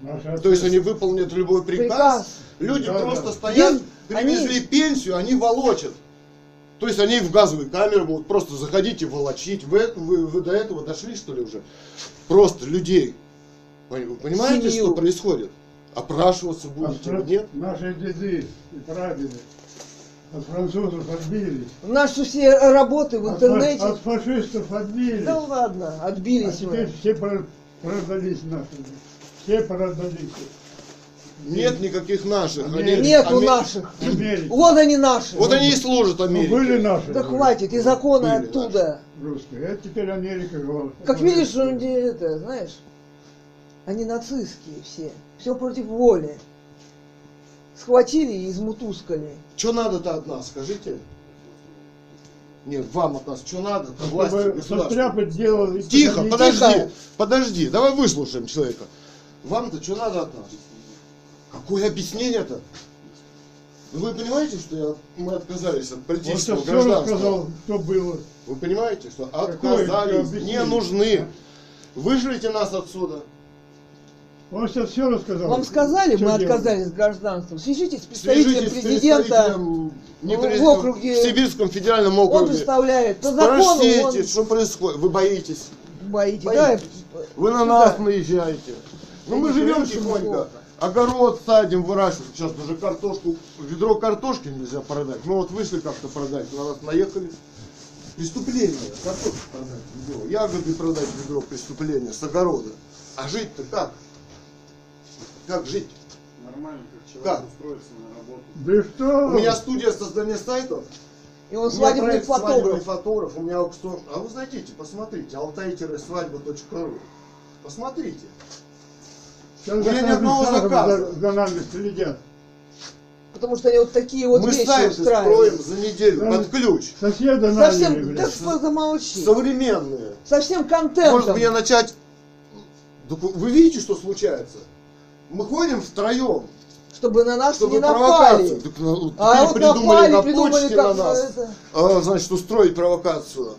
Наши То есть они выполнят любой приказ. Приказ. Люди Да, просто да. стоят, Без- привезли пенсию, они волочат. То есть они в газовую камеру будут просто заходить и волочить. Вы, вы, вы до этого дошли, что ли, уже? Просто людей. Понимаете, Семью. что происходит? Опрашиваться А будете? фран- Нет? Наши деды и прадеды от французов отбились. Наши все работы в От, интернете. от фашистов отбились. Да ладно, а отбились теперь мы. все про- продались наши. Все продались. Нет никаких наших. Они- Нет. Нету Аме- наших. Америка. Вот они наши. Вот они и служат Ну, Америке. были наши. Да были, хватит, и законы Были оттуда. Русские. Это теперь Америка говорит. Как видишь, они это, знаешь, они нацистские все. Все против воли. Схватили и измутускали. Что надо-то от нас, скажите? Нет, вам от нас что надо? Состряпать делал. и Тихо, подожди, Тихо. подожди, давай выслушаем человека. Вам-то что надо от нас? Какое объяснение-то? Вы понимаете, что я- мы отказались от Он политического все гражданства? рассказал, что было. Вы понимаете, что отказались, не нужны. Вышлите нас отсюда. Он сейчас все рассказал. Вам сказали, Что мы делать? отказались от гражданства. Свяжитесь с представителем Свяжитесь президента. не в президента, округе. в Сибирском федеральном Он округе. представляет. По закону Спросите, он что происходит. Вы боитесь. боитесь. Боитесь. Да, Вы на нас наезжаете. Ну мы живем тихонько. плохо. Огород садим, выращиваем. Сейчас даже картошку, ведро картошки нельзя продать. Мы вот вышли как-то продать, на нас наехали. Преступление. Картошку продать ведро. Ягоды продать ведро преступление с огорода. А жить-то как? Как жить? Нормально, как Как? человек устроиться на работу. Да что? У меня студия создания сайтов. И он свадебный проект свадебный фотограф. фотограф. У меня аукцион. А вы зайдите, посмотрите. altai-свадьба.ру Посмотрите. Сейчас У меня за ни одного нами заказа. За, за нами следят. Потому что они вот такие вот Мы вещи сайты устраивают. строим за неделю Да. под ключ. Соседа наняли, Совсем, да блядь. что замолчи. Современные. Совсем Может контентом. мне начать... Да Вы видите, что случается? Мы ходим втроем, Чтобы на нас чтобы не напали. Так, ну, А вот придумали напали, на придумали почте как на нас. это. А, значит, устроить провокацию.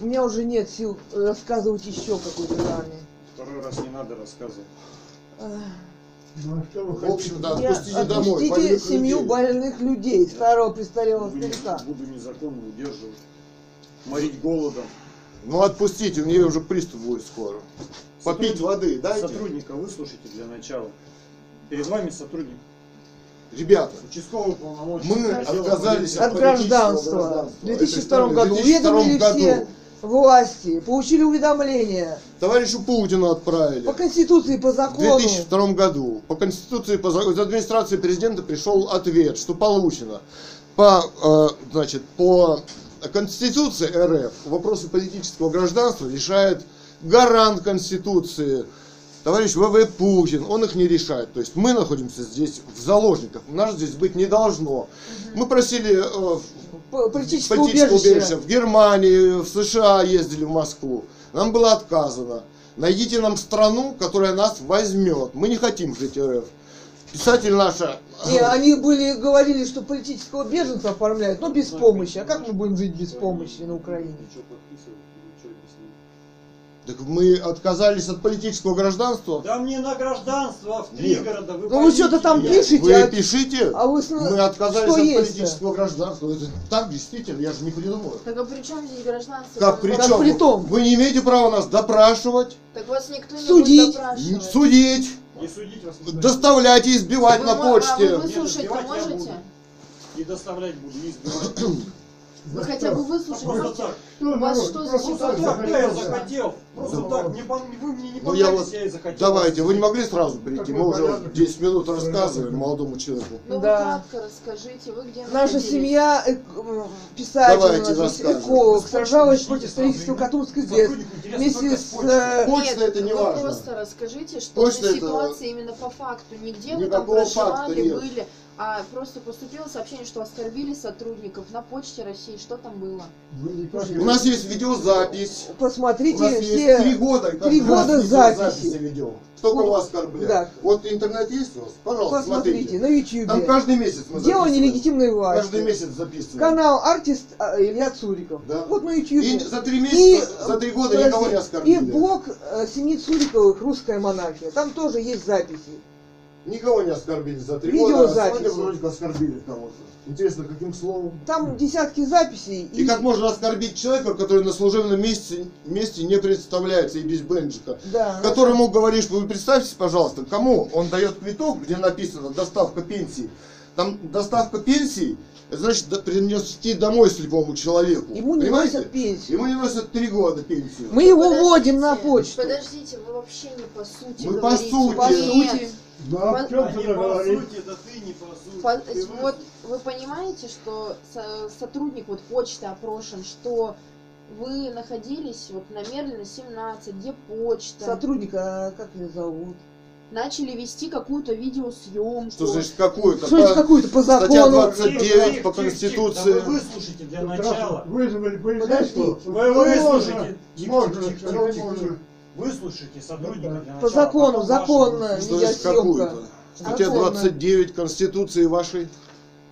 У меня уже нет сил рассказывать еще какой-то драме. Второй раз не надо рассказывать. Ну, а что вы В общем-то, Я- отпустите домой. Отпустите больных семью людей. больных людей, старого престарелого старика. буду незаконно удерживать. Морить голодом. Ну отпустите, мне уже приступ будет скоро. Попить Сотрудник- воды дайте. Сотрудника выслушайте для начала. Перед вами сотрудник. Ребята, Участковый полномочий. мы отказались От от, гражданства. В 2002 году В 2002 уведомили году. все власти, получили уведомление. Товарищу Путину отправили. По Конституции, по В закону. 2002 году по Конституции, по, за- из администрации президента пришел ответ, что получено. По, э, значит, по Конституции РФ вопросы политического гражданства решает гарант Конституции, товарищ ВВ Путин, он их не решает. То есть мы находимся здесь в заложниках, нас здесь быть не должно. Мы просили э, Политическое политическое убежище убежище. в Германии, в США ездили в Москву. Нам было отказано. Найдите нам страну, которая нас возьмет. Мы не хотим жить в РФ. Писатель наша... И они были, говорили, что политического беженца оформляют, но без помощи. А как мы будем жить без помощи на Украине? Так мы отказались от политического гражданства. Да мне на гражданство в Нет. пригорода. Вы Ну вы что-то там меня. пишете, Вы а- пишите. а вы с- Мы отказались что от есть-то? политического гражданства. Это так действительно, я же не придумываю. Так а при чем здесь гражданство? Как при Как чем? при том? Вы не имеете права нас допрашивать, Так вас никто не Судить. будет допрашивать. судить, Не судить вас никто не доставлять и избивать Вы на мо- а почте. вы выслушать-то Нет, можете? буду. И доставлять буду, и избивать. Вы хотя бы Просто. Что, У вас что за просто ситуация? так Так, да, я захотел. захотел. Просто Ну, так. Не Вы мне не Ну понравились, вот, я и захотел. давайте, вы не могли сразу прийти, мы уже порядок. 10 минут рассказываем молодому человеку. Ну Да. кратко расскажите, вы где Наша семья, э, э, писатель, эколог, сражалась против строительства Катунской интересно Вместе с... э, Почта Нет, это не вы важно. просто расскажите, что ситуация именно по факту. Не где вы там проживали, были, а просто поступило сообщение, что оскорбили сотрудников на почте России. Что там было? У нас есть видеозапись. У Посмотрите нас есть три года. три года записи. ведем. Кто кого оскорбляет. да. Вот интернет есть у вас? Пожалуйста, Посмотрите смотрите. на ютюбе. Там каждый месяц мы Дело нелегитимной власти. Каждый месяц записываем. Канал артист а, Илья Цуриков. Да. Вот на И ютюбе. за три месяца, за три года подожди, никого не оскорбили. И блог э, семьи Цуриковых «Русская монархия». Там тоже есть записи. Никого не оскорбили за три Видеозаписи. года, а сегодня вроде оскорбили кого-то. Интересно, каким словом? Там десятки записей. И как можно оскорбить человека, который на служебном месте, месте не представляется и без бенджика? Да. Которому говоришь, вы представьте, пожалуйста, кому он дает квиток, где написано доставка пенсии. Там доставка пенсии, это значит да- принести домой слепому человеку. Ему не Понимаете? носят пенсию. Ему не носят три года пенсию. Мы его Подождите, вводим на почту. Подождите, вы вообще не по сути Мы по говорите. сути. По сути. Ну а По- в чем не тогда по говорить? сути, да ты не по сути. По- Ты вот вы понимаете, что со- сотрудник вот почты опрошен, что вы находились вот на Мерлина 17, где почта, Сотрудника, а как ее зовут? начали вести какую-то видеосъемку. Что значит какую-то? Что это По- какую-то по Статья закону? 29 по тихо. Да вы Конституции. выслушайте для Тут начала. Вызвали полицейского. Подожди. Вы выслушайте. Можно, тихо, тихо, можно, тихо. Выслушайте сотрудника для начала. По закону, ваши Что видеосъемка. какую-то? Статья Законно. 29 Конституции вашей.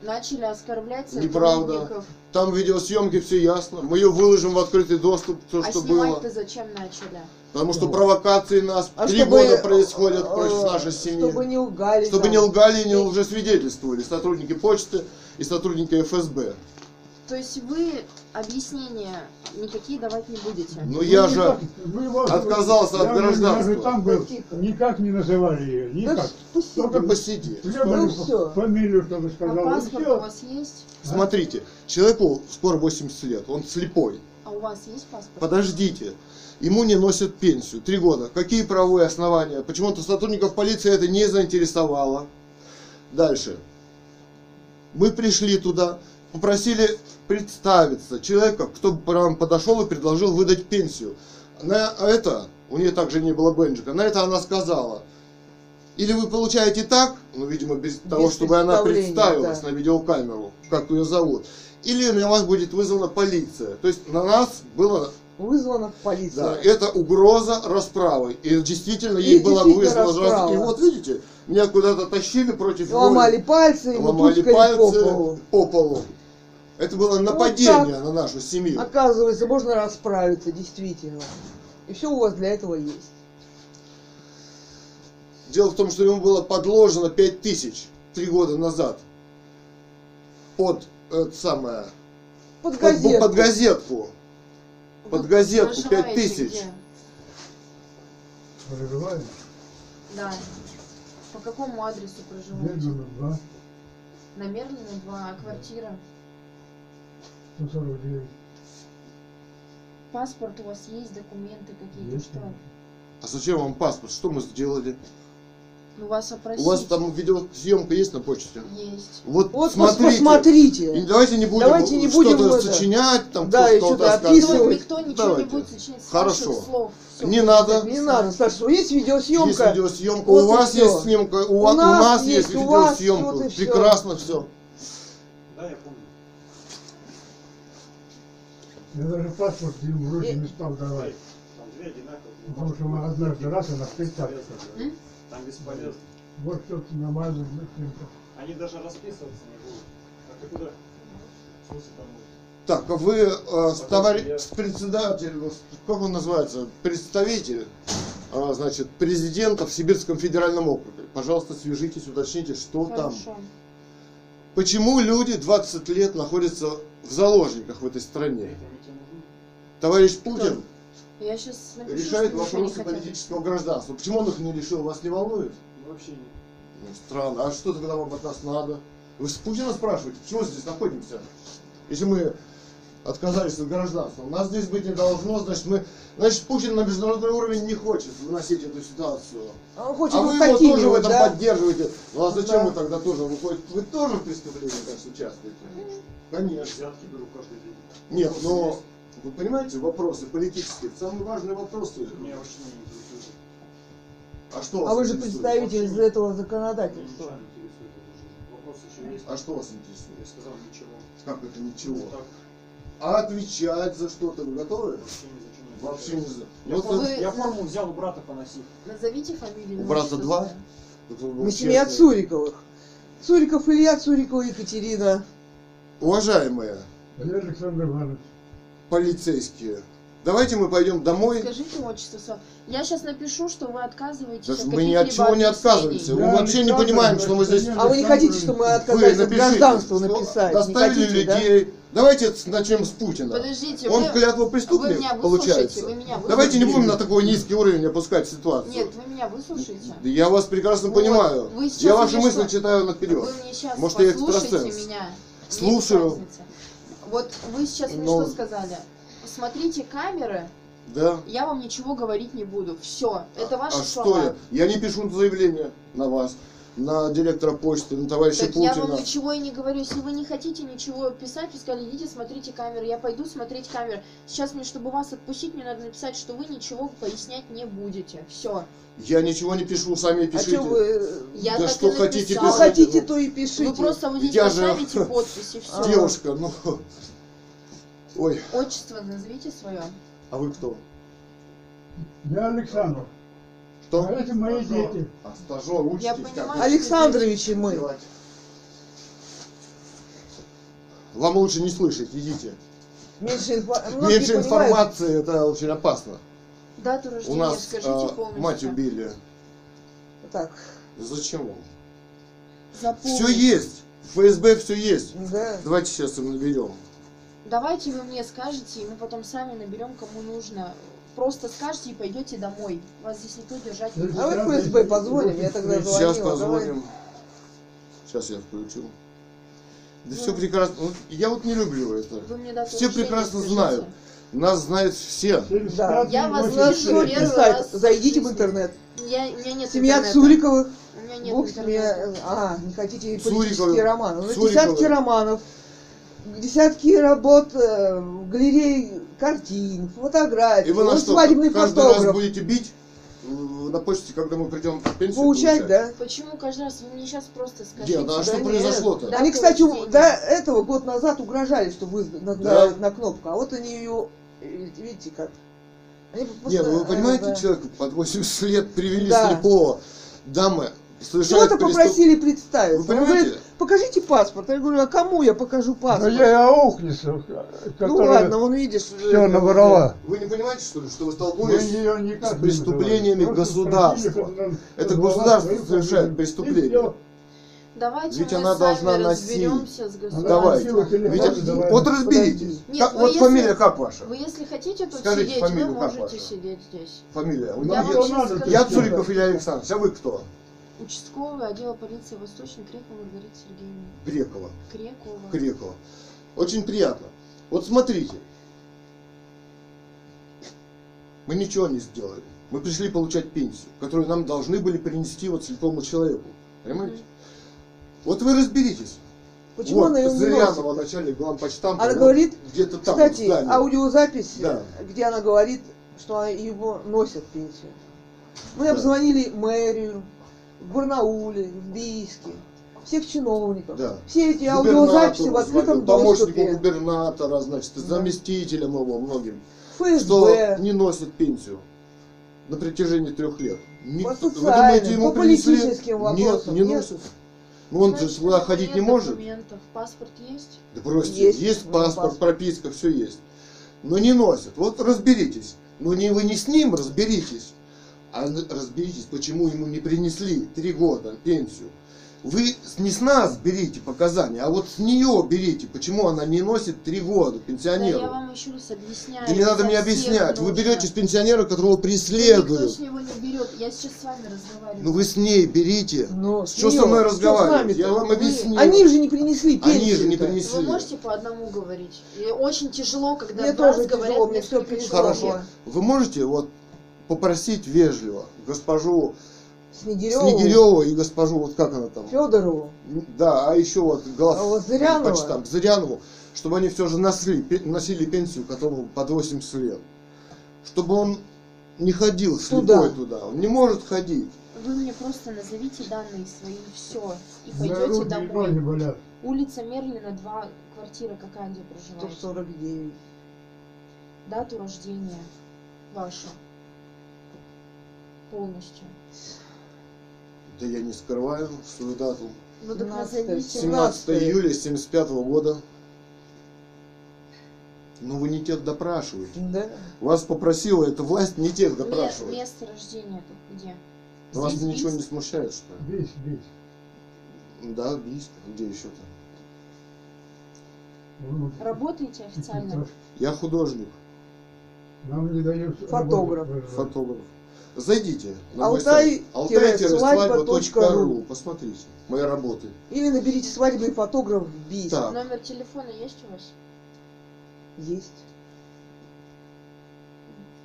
Начали оскорблять Неправда. Там видеосъемки все ясно. Мы ее выложим в открытый доступ, то, А что было. снимать-то зачем начали? Потому что провокации нас А три чтобы, года происходят против нашей семьи. Чтобы не лгали. Чтобы там. не лгали и не лжесвидетельствовали сотрудники почты и сотрудники ФСБ. То есть вы объяснения никакие давать не будете? Ну я же никак- вы отказался от гражданства. Я же там был, никак не называли ее, Да никак. спасибо. только посиди. Ну всё. фамилию, чтобы А сказал, и паспорт у все. вас есть? Смотрите, человеку скоро 80 лет, он слепой. А у вас есть паспорт? Подождите. Ему не носят пенсию. Три года. Какие правовые основания? Почему-то сотрудников полиции это не заинтересовало. Дальше. Мы пришли туда, попросили представиться человека, кто бы нам подошел и предложил выдать пенсию. На это, у нее также не было бенджика, на это она сказала, или вы получаете так, ну, видимо, без, того, чтобы она представилась да. на видеокамеру, как ее зовут, или на вас будет вызвана полиция. То есть на нас было Вызвана полиция. да, это угроза расправы. И действительно ей И было действительно вызвано расправа. И вот видите, меня куда-то тащили против Ломали воли. пальцы, ломали тускали по пальцы полу. по полу. Это было нападение так. на нашу семью. Оказывается, можно расправиться, действительно. И все у вас для этого есть. Дело в том, что ему было подложено 5 тысяч три года назад под это самое Под под, газету. под газетку. Под Вы газетку проживаете 5 тысяч. где? Проживаем. Да. По какому адресу проживаете? Медленно, два, На Мерлина 2, а квартира? 149. Паспорт у вас есть, документы какие-то, Есть. что? А зачем вам паспорт? Что мы сделали? Ну вас У опросить. вас там видеосъемка есть на почте? Есть. Вот, Вот смотрите. И посмотрите. давайте не будем Давайте не будем что-то это- сочинять, там Да, и что-то. Никто, описывать. никто ничего Давайте. не будет сочинять с Хорошо. ваших слов. Всё, Не будет надо. записано. Не надо, Саша, есть видеосъемка. Есть видеосъемка, Вот у и вас всё. есть снимка, у, У вас, у нас нас есть, есть у вас, видеосъемка. и всё. Прекрасно все. Да, я помню. Я даже паспорт ему вроде не стал давать. Там две одинаковые. Потому что мы однажды раз и навстречу. М? Там бесполезно. Вот что-то нормально. быстренько. Они даже расписываться не будут. А ты куда? Так, а вы э, с товарищ, с председателем, как он называется, представитель, э, значит, президента в Сибирском федеральном округе. Пожалуйста, свяжитесь, уточните, что там. Почему люди 20 лет находятся в заложниках в этой стране? Товарищ Путин Я сейчас напишу, решает вопросы политического гражданства. Почему он их не решил? Вас не волнует? Ну, Вообще нет. Ну, странно. А что тогда вам от нас надо? Вы с Путина спрашиваете, почему мы здесь находимся? Если мы отказались от гражданства. У нас здесь быть не должно, значит, мы... Значит, Путин на международный уровень не хочет выносить эту ситуацию. А он хочет А вы его укатить тоже в его, этом да? поддерживаете. Ну а зачем Да. вы тогда тоже выходите? Вы тоже в преступлении, конечно, участвуете. Конечно. Взятки беру каждый день. Нет, но вы понимаете, вопросы политические, самые важные вопросы. Меня вообще не интересует. А что А вы же представитель из этого законодательства. Вопрос? А что вас Я интересует? сказал ничего. Как это ничего? Ну, так, А отвечать за что-то вы готовы? вообще не не за. Я, форму, Вы- я форму взял у брата поносил. Назовите фамилию. У брата два? Мы семья. Цуриковых. Цуриков Илья, Цурикова Екатерина. Уважаемые Олег Александр Иванович. полицейские, Давайте мы пойдем домой. Скажите отчество свое. Я сейчас напишу, что вы отказываетесь Да от мы ни от чего не отказываемся. Мы вообще не понимаем, что мы здесь... А вы не хотите, чтобы мы Вы отказались от гражданства написать? Не Доставили хотите, да? Давайте начнем с Путина. Подождите, Он вы- клятва вы преступник, меня получается. вы меня Давайте не будем на такой низкий уровень опускать ситуацию. Нет, вы меня выслушайте. Да Я вас прекрасно Вот, понимаю. вы Я ваши мысли что- читаю наперед. Вы мне сейчас Может, я экстрасенс. меня. Слушаю. Вот вы сейчас мне Но- что сказали? Смотрите камеры, Да. я вам ничего говорить не буду. Все, это ваши а слова. что я? Я не пишу заявление на вас, на директора почты, на товарища Так я Путина. вам ничего и не говорю. Если вы не хотите ничего писать, вы сказали, идите смотрите камеры. Я пойду смотреть камеры. Сейчас мне, чтобы вас отпустить, мне надо написать, что вы ничего пояснять не будете. Все. Я ничего не пишу, сами А пишите. что вы... Я Да так что и хотите, Что написала. пишите. хотите, то и пишите. Вы просто вот здесь Я же- поставите подпись и все. Девушка, ну... Ой, Отчество назовите свое. а вы кто? Я Александр. Кто? А это мои дети. А, стажер, учитесь понимаю. Александровичи мы. делать? Вам лучше не слышать, идите. Меньше, инфо- Меньше понимают. информации, это очень опасно. Дату У рождения нас скажите а, полностью. мать убили. Так, Зачем вам? Все есть. В ФСБ все есть. да. Давайте сейчас им наберем. Давайте вы мне скажете, и мы потом сами наберем, кому нужно. Просто скажете и пойдете домой. Вас здесь никто держать не будет. А вы ФСБ позвоним, я тогда звонила. Сейчас давай. позвоним. Сейчас я включу. Да Ну. все прекрасно. Ну, Я вот не люблю это. Вы мне дату Все прекрасно скажите. знают. Нас знают все. Да. Я вас вижу первый раз Зайдите в интернет. Я, у меня нет Семья интернета. Цуриковых. У меня нет Бог с ними. интернета. А, не хотите Цуриковы. политические романы. Ну, Цуриковы. десятки романов. Десятки работ э, в галерее картин, фотографий, И вы нас что, свадебный каждый раз фотограф. будете бить э, на почте, когда мы придем в пенсию Получать, получать? да? Почему каждый раз вы мне сейчас просто скажите? Нет, ну а что Да нет. произошло-то? Да. Они, кстати, рождения. до этого год назад угрожали, что вы на, Да. на кнопку, а вот они ее, э, видите как. Они Нет, ну вы просто, понимаете, э, да. под 80 лет привели Да. слепого. Дамы совершают Чего-то преступ- попросили представиться. Вы Он говорит, покажите паспорт. Я говорю, а кому я покажу Ну паспорт? я и Аухнисов, Ну который ладно, он видишь. все э, наворовала. Вы не понимаете, что ли, что вы столкнулись с преступлениями государства. Это государство совершает преступление. Давайте Ведь мы она сами должна носить. Давайте. Ведь, давай. вот разберитесь. Нет, Как- вот если- фамилия как ваша? Вы если хотите тут Скажите сидеть, фамилию, вы можете ваша? сидеть здесь. Фамилия. Я скажу. Я Цуриков Илья Александрович, а вы кто? Участковый отдела полиции Восточный Крекова Маргарита Сергеевна. Грекова. Крекова. Крекова. Очень приятно. Вот смотрите. Мы ничего не сделали. Мы пришли получать пенсию, которую нам должны были принести вот слепому человеку. Понимаете? Вот вы разберитесь. Почему вот, она ее не Зырянова, носит? начальник главпочтампа. Она вот говорит, где-то там, Кстати, аудиозапись, Да. где она говорит, что его носят пенсию. Мы Да. обзвонили мэрию в Барнауле, в Бийске, всех чиновников. Да. Все эти аудиозаписи в открытом звонил, помощнику доступе. губернатора, значит, Да. заместителям его многим, ФСБ. что не носит пенсию на протяжении трех лет. Никто- По социальным, думаете, ему по принесли? политическим Нет, вопросам. не Нет. носит. Ну он же сюда ходить не может. документов. Паспорт есть? Да бросьте, Есть, есть, ну, паспорт, паспорт. прописка, все есть. Но не носит. Вот разберитесь. Ну не вы не с ним разберитесь, а разберитесь, почему ему не принесли три года пенсию. Вы не с нас берите показания, а вот с нее берите, почему она не носит три года Да пенсионеру. я вам еще раз объясняю. Да не надо мне объяснять. Вы нужно. берете с пенсионера, которого Никто преследуют. с него не берет. Я сейчас с вами разговариваю. Ну вы с ней берите. Но Что с со мной разговаривать? Я вам Вы- объяснил. Они же не принесли пенсию. Они же не принесли. Вы можете по одному говорить? И очень тяжело, когда Мне тоже говорят тяжело, мне все человек. Хорошо. Вы можете вот попросить вежливо госпожу Снегирёву, Снегиреву и госпожу, вот как она там? Федорову. Да, а еще вот глав А вот Зырянова? почтам, Зырянову, чтобы они все же носили, носили пенсию, которому под 80 лет. Чтобы он не ходил Туда. слепой туда. Он не может ходить. Вы мне просто назовите данные свои, все, и пойдете руки и ноги домой. болят. Улица Мерлина, 2, квартира какая, где проживаете? 149. Дату рождения вашу. Полностью. Да я не скрываю свою дату. Ну так 17 назовите. 17 июля 75 года. Ну вы не тех допрашиваете. Да. Вас попросила эта власть не тех допрашивать. место рождения тут где? Вас Здесь ничего не Бийск? смущает, что ли? Бейся, бейся. Да, Бийск. Где еще-то? Ну, Работаете официально? Я художник, Нам не дают Фотограф. работать. фотограф. Зайдите на мой Алтай- сайт свадьба.ру. altai-свадьба.ру. Посмотрите мои работы. Или наберите свадебный фотограф в Бийск. Так. Номер телефона есть у вас? Есть.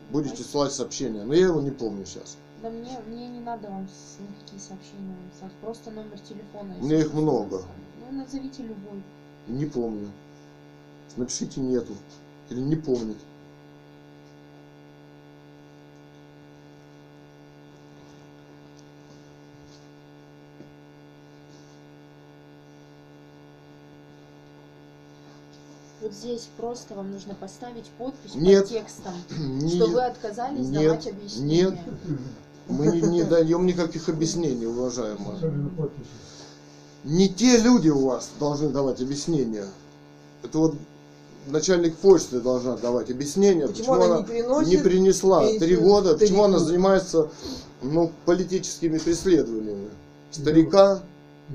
Будете слать сообщения. Но я его не помню сейчас. Да мне, мне не надо вам никакие сообщения просто номер телефона. У меня их много. Ну, назовите любой. Не помню. Напишите нету. Или не помнит. Вот здесь просто вам нужно поставить подпись Нет. под текстом, Не- что вы отказались нет, давать объяснение. нет. Мы не, не даем никаких объяснений, уважаемые. Не те люди у вас должны давать объяснения. Это вот начальник почты должна давать объяснения, Почему почему, она она не приносит не принесла три года, почему она занимается ну, политическими преследованиями. Старика.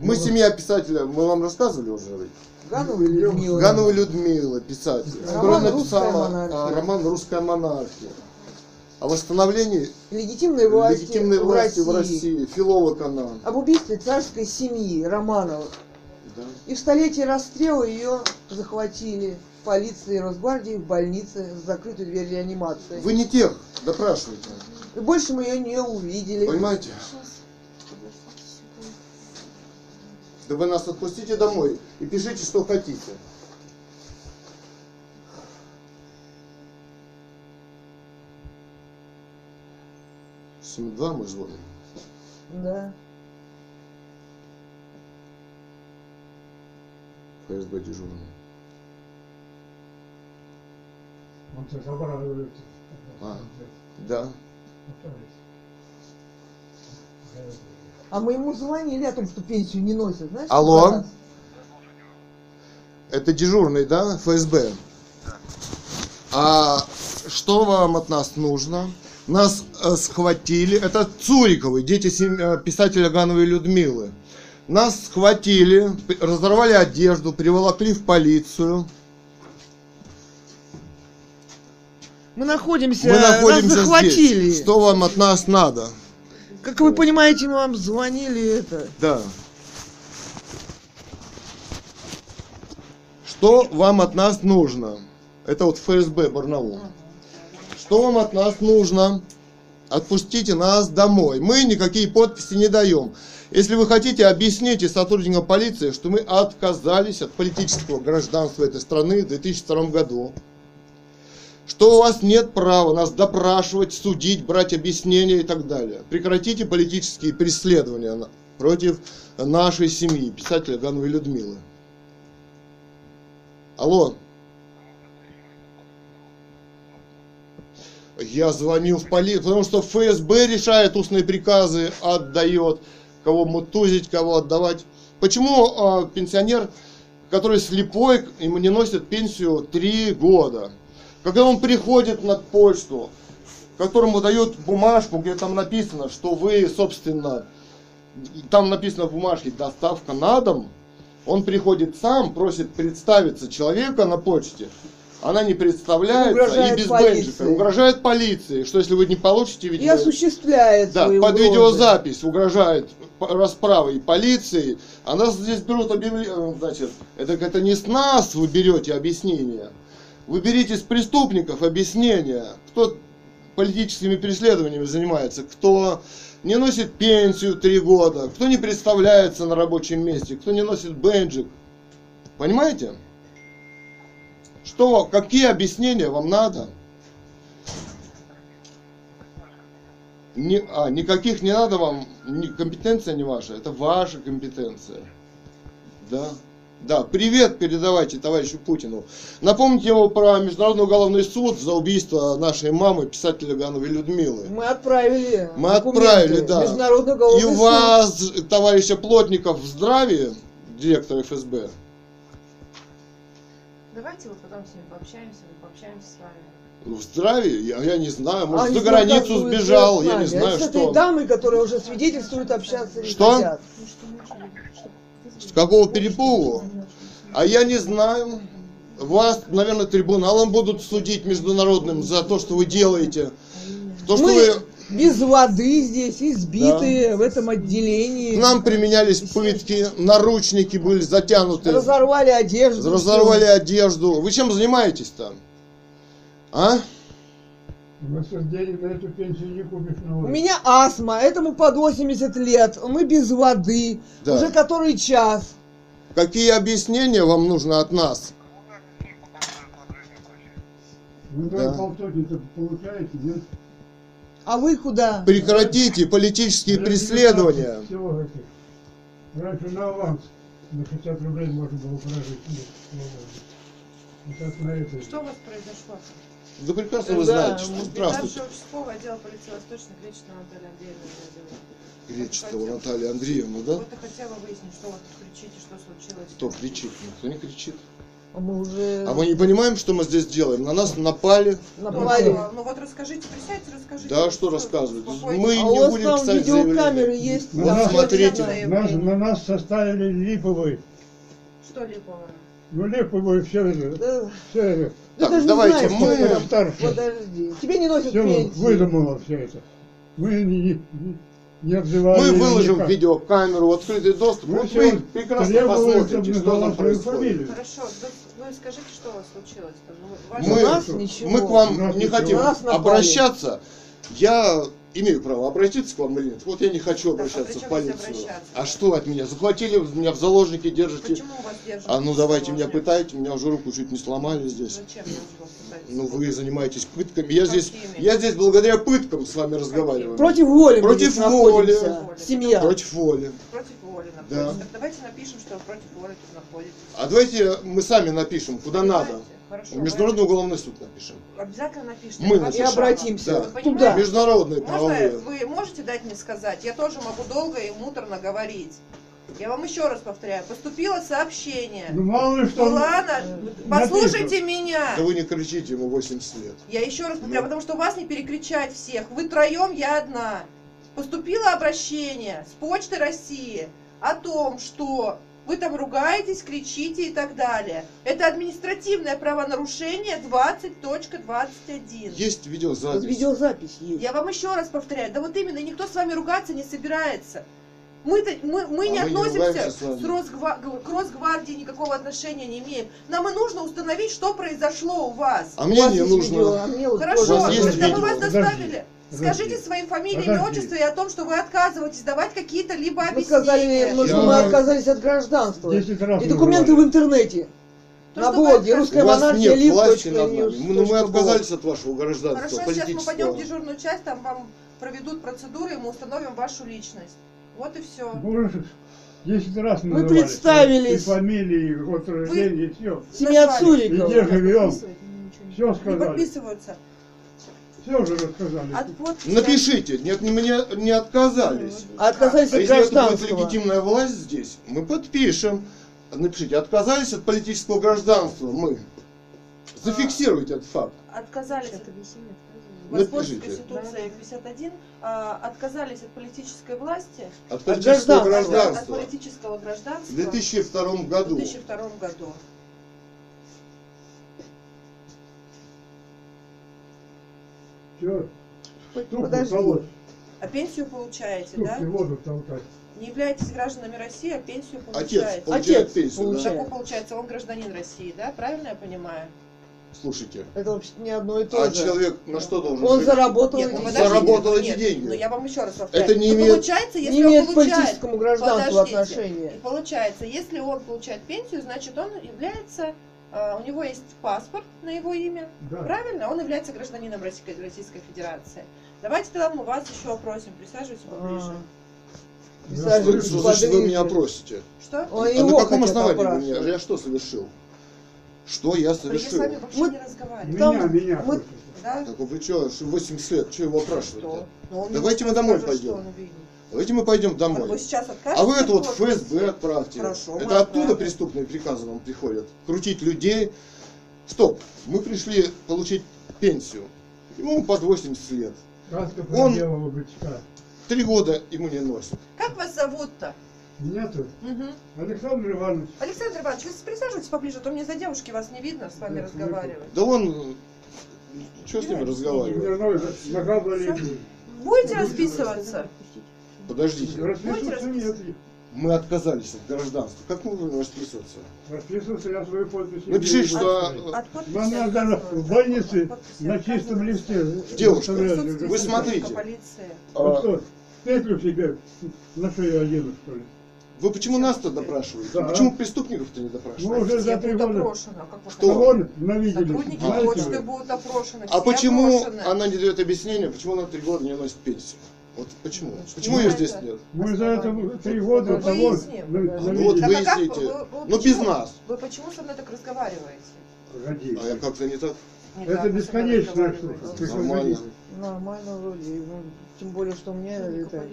Мы семья писателя, мы вам рассказывали уже. Ганова Людмила? Ганова Людмила, писатель, Роман которая «Русская написала монархия». а, роман «Русская монархия». О восстановлении Легитимной власти, легитимной в, власти России. в России. Филолог она. Об убийстве царской семьи Романовых. Да. И в столетие расстрела ее захватили полиции и Росгвардии в больнице с закрытой дверью реанимации. Вы не тех допрашиваете. И больше мы ее не увидели. Понимаете? Сейчас, подождите секунду. Да вы нас отпустите домой и пишите, что хотите. Два мы звоним. Да. ФСБ дежурный. Он сейчас обрадуется. А. Да. А мы ему звонили о том, что пенсию не носят, знаешь? Алло? Это дежурный, да, ФСБ? А что вам от нас нужно? Нас э, схватили, это Цуриковы, дети сем- э, писателя Гановой Людмилы. Нас схватили, разорвали одежду, приволокли в полицию. Мы находимся, Мы находимся нас захватили. здесь. Что вам от нас надо? Как вы понимаете, мы вам звонили это. Да. Что вам от нас нужно? Это вот ФСБ Барнаул. Что вам от нас нужно? Отпустите нас домой. Мы никакие подписи не даем. Если вы хотите, объясните сотрудникам полиции, что мы отказались от политического гражданства этой страны в 2002 году. Что у вас нет права нас допрашивать, судить, брать объяснения и так далее. Прекратите политические преследования против нашей семьи, писателя Гановой Людмилы. Алло. Я звонил в полицию, потому что ФСБ решает устные приказы, отдает, кого мутузить, кого отдавать. Почему э, пенсионер, который слепой, ему не носит пенсию три года? Когда он приходит на почту, которому дают бумажку, где там написано, что вы, собственно, там написано в бумажке доставка на дом, он приходит сам, просит представиться человека на почте, она не представляется Угрожает и без полиции. бенджика. Угрожает полиции, что если вы не получите И видео... осуществляет Да, под угрозы. видеозапись угрожает расправой полиции. А нас здесь берут объявление, значит, это, это не с нас вы берете объяснения. Вы берите с преступников объяснения, кто политическими преследованиями занимается, кто не носит пенсию три года, кто не представляется на рабочем месте, кто не носит бенджик. Понимаете? Что, какие объяснения вам надо? Не, а, никаких не надо вам, ни- компетенция не ваша, это ваша компетенция. Да. Да, привет передавайте товарищу Путину. Напомните ему про Международный уголовный суд за убийство нашей мамы, писателя Гановой Людмилы. Мы отправили. Мы отправили, да. Международный уголовный И суд. вас, товарища Плотников, в здравии, директор ФСБ? Давайте вот потом с ними пообщаемся, мы пообщаемся с вами. Ну, в здравии, я, я не знаю, может, Они за границу сбежал, я не знаю, Это с что. этой он. дамой, которая уже свидетельствует, общаться не Что? хотят. С какого перепугу? А я не знаю. Вас, наверное, трибуналом будут судить международным за то, что вы делаете. То, что Мы вы без воды здесь, избитые в этом отделении. к нам применялись пытки, наручники были затянуты, Разорвали одежду. разорвали одежду. Вы чем занимаетесь там? А? Деле на эту пенсию не купишь У новую. меня астма, этому под 80 лет. Мы без воды. Да. Уже который час. Какие объяснения вам нужно от нас? Вы Да. получаете, нет? А вы куда? Прекратите политические преследования. Раньше на аванс на 60 рублей можно было прожить. Нет, ладно. Сейчас на это. Что у вас произошло? Да прекрасно вы знаете, что здравствуйте. Старшего участкового отдела полиции Восточной Кречетова Наталья Андреевна. Кречетова Наталья Андреевна, да? Вот и хотела выяснить, что вы тут кричите, что случилось. Кто кричит? Никто не кричит. А Мы уже А мы не понимаем, что мы здесь делаем? На нас напали. напали. Ну, ну вот расскажите, присядьте, расскажите. Да, что рассказывать? успокойтесь. Мы А не у вас будем там писать видеокамеры есть? Ну, там да, смотрите. Нас, на нас составили липовый. Что липовое? Ну липовый все это. Да. Все это. Так, ты же не давайте знаешь, мы-. Старший. Подожди. Тебе не носят Все пенсию. выдумало все это. Мы не, не, не отзывали. Мы выложим никак. видеокамеру открытый доступ. Мы Вот все вы прекрасно посмотрите, что там происходит. Хорошо, вы скажите, что у вас случилось-то? Ну, Мы, У нас ничего. мы к вам нас не ничего. хотим обращаться. Я имею право обратиться к вам или нет? Вот я не хочу а обращаться при в полицию. обращаться? А что от меня? Захватили меня в заложники, держите. Почему вас держат? А ну давайте меня пытайте, меня уже руку чуть не сломали здесь. Зачем я уже вас пытаюсь? Ну вы занимаетесь пытками. Я здесь, я здесь благодаря пыткам с вами разговариваю. Против воли мы Против воли. Семья. Против воли. Против воли Да. давайте напишем, что против воли тут находитесь. А давайте мы сами напишем, куда надо. Хорошо. Международный уголовный суд напишем. вы Обязательно напишите. Мы И напишем. право. обратимся Да. Вы туда. Международные Можно правовые. вы можете дать мне сказать? Я тоже могу долго и муторно говорить. Я вам еще раз повторяю. Поступило сообщение. Ну мало ли что. Была на- Послушайте меня. Да вы не кричите, ему 80 лет. Я еще раз повторяю, Ну. потому что вас не перекричать всех. Вы троем, я одна. Поступило обращение с Почты России о том, что вы там ругаетесь, кричите и так далее. Это административное правонарушение 20.21. Есть видеозапись. Видеозапись есть. Я вам еще раз повторяю, да вот именно, никто с вами ругаться не собирается. Мы-то, мы, мы А не мы не относимся ругаемся с Росгва- к Росгвардии, никакого отношения не имеем. Нам и нужно установить, что произошло у вас. А У мне вас не нужно. видео, а мне вот Хорошо, тоже У вас есть тогда мы вас доставили. подожди. Скажите свои фамилии, имя, Подожди. отчество и о том, что вы отказываетесь давать какие-то либо Мы объяснения. сказали, мы, что Я- мы отказались от гражданства. Десять раз И документы в интернете. То, На что вы блоге отказались. русская У вас монархия нет лив. власти над нами. Мы, ну, отказались от вашего гражданства Хорошо, сейчас мы пойдем в дежурную часть, там вам проведут процедуры, и мы установим вашу личность. Вот и все. Десять раз Мы называли. представились. И фамилии, и год рождения, и все. Семья Назвали. И Цурикова. где живем. Все Не сказали. подписываются. Все уже рассказали. От подписи- Напишите, нет, не мне не отказались. Отказались А от если это будет легитимная власть здесь, мы подпишем. Напишите, отказались от политического гражданства мы. Зафиксируйте этот факт. Отказались. Напишите. Воспользоваться Конституцией 51, а, отказались от политической власти, От политического гражданства. от гражданства. политического гражданства В 2002 в году. 2002 году. Все. Подожди. А пенсию получаете, Ступки да? воду толкать. Не являетесь гражданами России, а пенсию Отец получаете. получает Отец пенсию, да? получает. Так, получается, он гражданин России, да? Правильно я понимаю? Слушайте, Это вообще не одно и то а же. человек на что должен Он жить? заработал Нет, ну эти подождите, Заработал ну эти нет, деньги. Ну я вам еще раз повторяю. Это не Ну, имеет- получается, если не имеет он к получает... политическому гражданству Подождите. отношения. И получается, если он получает пенсию, значит он является, а, у него есть паспорт на его имя, Да. правильно? Он является гражданином Российской, Российской Федерации. Давайте тогда мы вас еще опросим, присаживайтесь поближе. А, Что присаживайтесь значит вы меня просите? Что? Ой, А на каком основании вы опрашивать. меня? Я что совершил? Что я Да я с совершил? вами вообще Мы- не разговариваю. Меня, Там меня. мы-. Да? Так вы что, 80 лет, что его опрашивать-то? Что? Ну, он Давайте мы домой пойдем. Давайте мы пойдем Вы домой. сейчас откажетесь А вы это от вот в? ФСБ отправьте. Хорошо, это оттуда отправим. преступные приказы вам приходят. Крутить людей, Стоп, мы пришли получить пенсию. Ему под 80 лет. Краска Он-. Три года ему не носит. Как вас зовут-то? Меня тут Мгм. Александр Иванович. Александр Иванович, вы присаживайтесь поближе, а то мне за девушки вас не видно с вами Нет, разговаривать. Да он... Что с ним разговаривать? Дверной нога болит. Будете расписываться? Подождите. Расписываться нет. Мы отказались от гражданства. Как мы будем расписываться? Расписываться я свою подпись. Напишите, что... От подписи Вам надо в больнице на чистом листе. Девушка, Вы смотрите. Вот а, что, петлю себе на шею одену, что ли? Вы почему нас-то допрашиваете? Да. Почему преступников-то не допрашиваете? уже за три года. А как хотите? Вон, навидели. Сотрудники Знаете почты вы? будут опрошены. А почему опрошены. она не дает объяснение, почему она три года не носит пенсию? Вот почему? Почему Ну, ее это- здесь нет? Мы за это три года Ну, того на- Ну, вот а выясните. почему- без нас. Вы почему со мной так разговариваете? Погоди. А я как-то не так. Это штука. Нормально. Нормально вроде. Ну, Тем более, что мне это...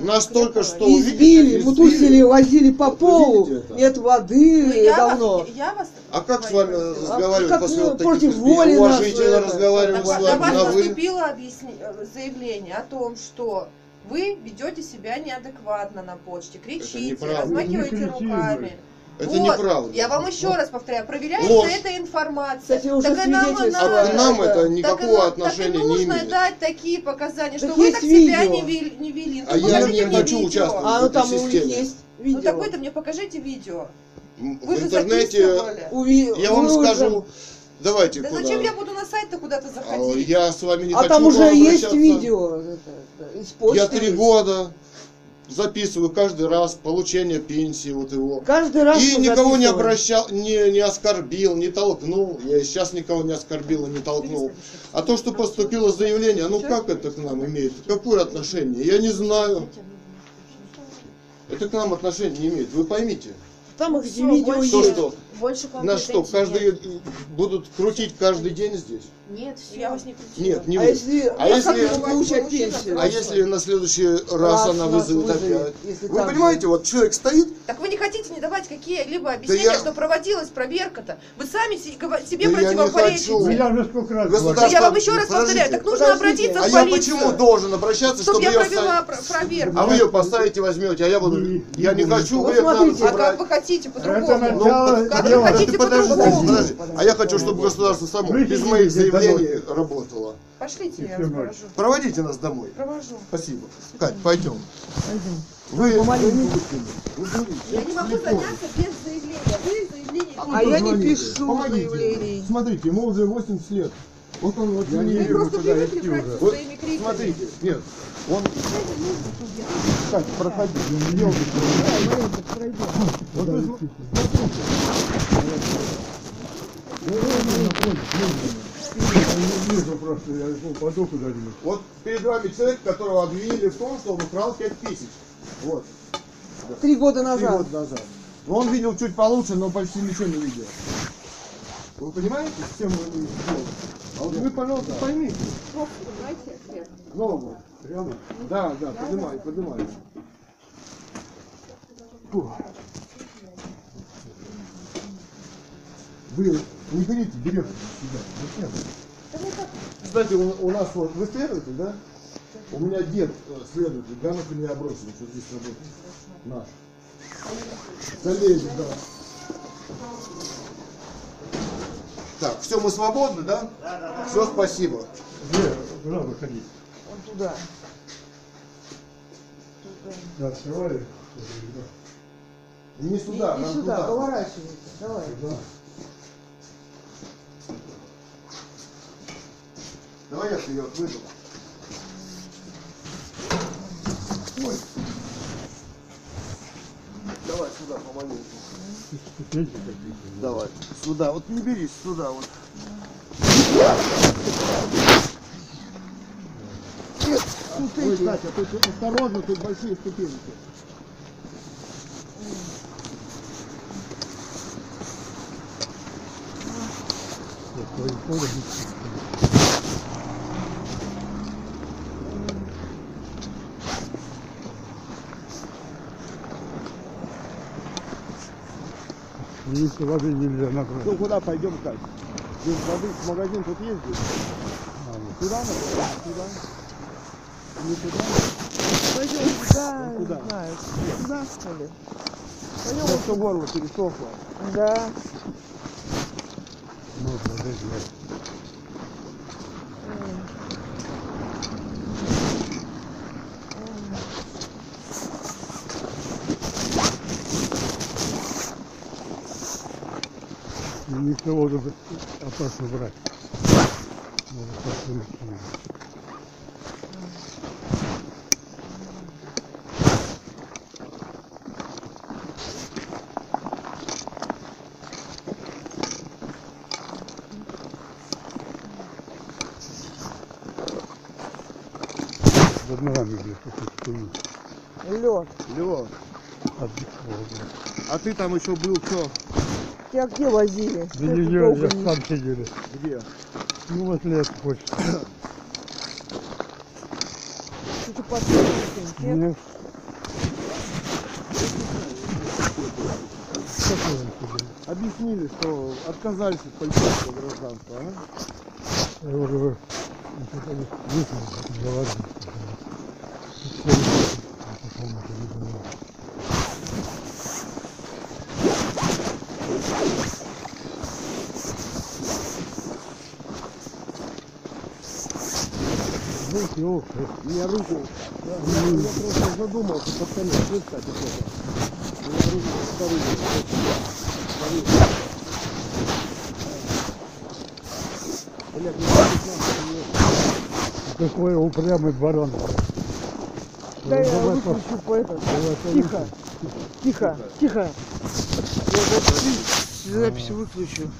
Нас только что Избили, увидели, мутусили, возили по полу, это? нет воды Ну, я давно. вас- я вас А как с вами разговаривать как, после ну, вот таких против избиений? воли Уважительно это- разговариваем с вами на вы. поступило объясни- э, заявление о том, что вы ведете себя неадекватно на почте, кричите, неправда. размахиваете руками. Это Вот, неправда. Я вам еще раз повторяю, проверяется Ложь. эта информация. Кстати, уже так надо. А к нам это Так никакого нам- отношения так и не нужно имеет. дать такие показания, что Так вы есть так себя видео. не вели. Не вели. Ну, А я не мне хочу видео. участвовать. А в ну этой там системе. есть Ну видео. так вы-то мне покажите видео. Вы В же интернете. Уви- я вам вы уже- скажу, давайте Да куда. зачем я буду на сайт-то куда-то А, заходить? Я с вами не А хочу там к уже есть видео из. Я три года записываю каждый раз получение пенсии вот его. Каждый раз И никого не обращал, не, не оскорбил, не толкнул. Я и сейчас никого не оскорбил и не толкнул. А то, что поступило заявление, ну как это к нам имеет? Какое отношение? Я не знаю. Это к нам отношения не имеет. Вы поймите. Там их видео больше- Что, есть. что? Больше На что? Каждый будут крутить каждый день здесь? Нет, я вас не кричу. Нет, не А вы. если, А а если- если получать пенсию? А если на следующий раз, Раз она вызовет опять? Вы понимаете, вот человек стоит, Так вы не хотите не давать какие-либо объяснения, я- что проводилась проверка-то? Вы сами себе Да я хочу. Ну, я уже сколько раз Государство-. Я вам еще раз Подождите. повторяю, так нужно Подождите. обратиться а в я полицию. почему должен обращаться, Чтобы чтобы я ее провела вставить? про- проверку. А вы ее поставите, возьмете, а я буду... Не- Я не не хочу, вы Ну, нам смотрите, А как вы хотите по-другому? начало Как вы хотите по-другому? А я хочу, чтобы государство само Вы без моих здесь заявлений работало. Пошлите, я провожу. Проводите нас домой. Провожу. Спасибо. Кать, пойдем. Вы... Я не могу заняться без заявления. Вы заявление А я не пишу Помогите. заявлений. Смотрите, ему уже 80 лет. Вот он вот Я не не- вижу, просто куда привыкли идти брать уже. Вот. Смотрите, нет, он... Кать, проходи. Вот вы см- Я не вижу просто, я упаду куда-нибудь. Вот перед вами человек, которого обвинили в том, что он украл 5 тысяч. Вот, Три года три назад. года назад. Но он видел чуть получше, но почти ничего не видел. Вы понимаете, с чем вы? А вот вы, пожалуйста, поймите. Ногу. Прямо. Да, да, поднимай, поднимай. Фу. Вы не берите директора сюда. Зачем? Кстати, у, у нас вот, вы следователь, да? У меня дед э, следователь, Ганов Илья Абросимович, вот здесь работает. Наш. Залезет, да. Так, все, мы свободны, да? Да, да, да. Все, спасибо. Где? Куда выходить? Вот туда. Да, открывали. Не сюда, и нам сюда, туда. поворачивайте. Давай. Да. Давай я ее выйду. Ой. Давай сюда, помаленьку. Какие-то. Давай. Сюда, вот не берись, сюда вот. Ой, Катя, тут осторожно, тут большие ступеньки. Если воды нельзя набрать. Ну куда пойдем как? Без воды магазин тут есть здесь? Туда надо? Да, туда. Не туда? Пойдем туда, Куда? не знаю. Туда, что ли? Просто горло пересохло. Да. Ну, подожди. Никого уже опасно брать. Надо посмотреть. Под ногами, блядь, какой-то. Лед. Блядь. а ты там еще был кто? Тебя где возили? Да не я, я не- сам сидели. Где? Ну вот лет хочешь. Что ты подписываешь? Нет? Объяснили, что отказались от полицейского гражданства, а? Я уже вы- вот это вот выпил, заводил. Пошел на телевизор. Руки, ох, У меня руку... Я, я- я просто задумался конец. Вы, кстати, тоже. У меня руку вторую. Олег, не какой упрямый баран. Да я Давай, выключу по это. Давай, Тихо. Тихо, тихо. Я запись, запись выключу.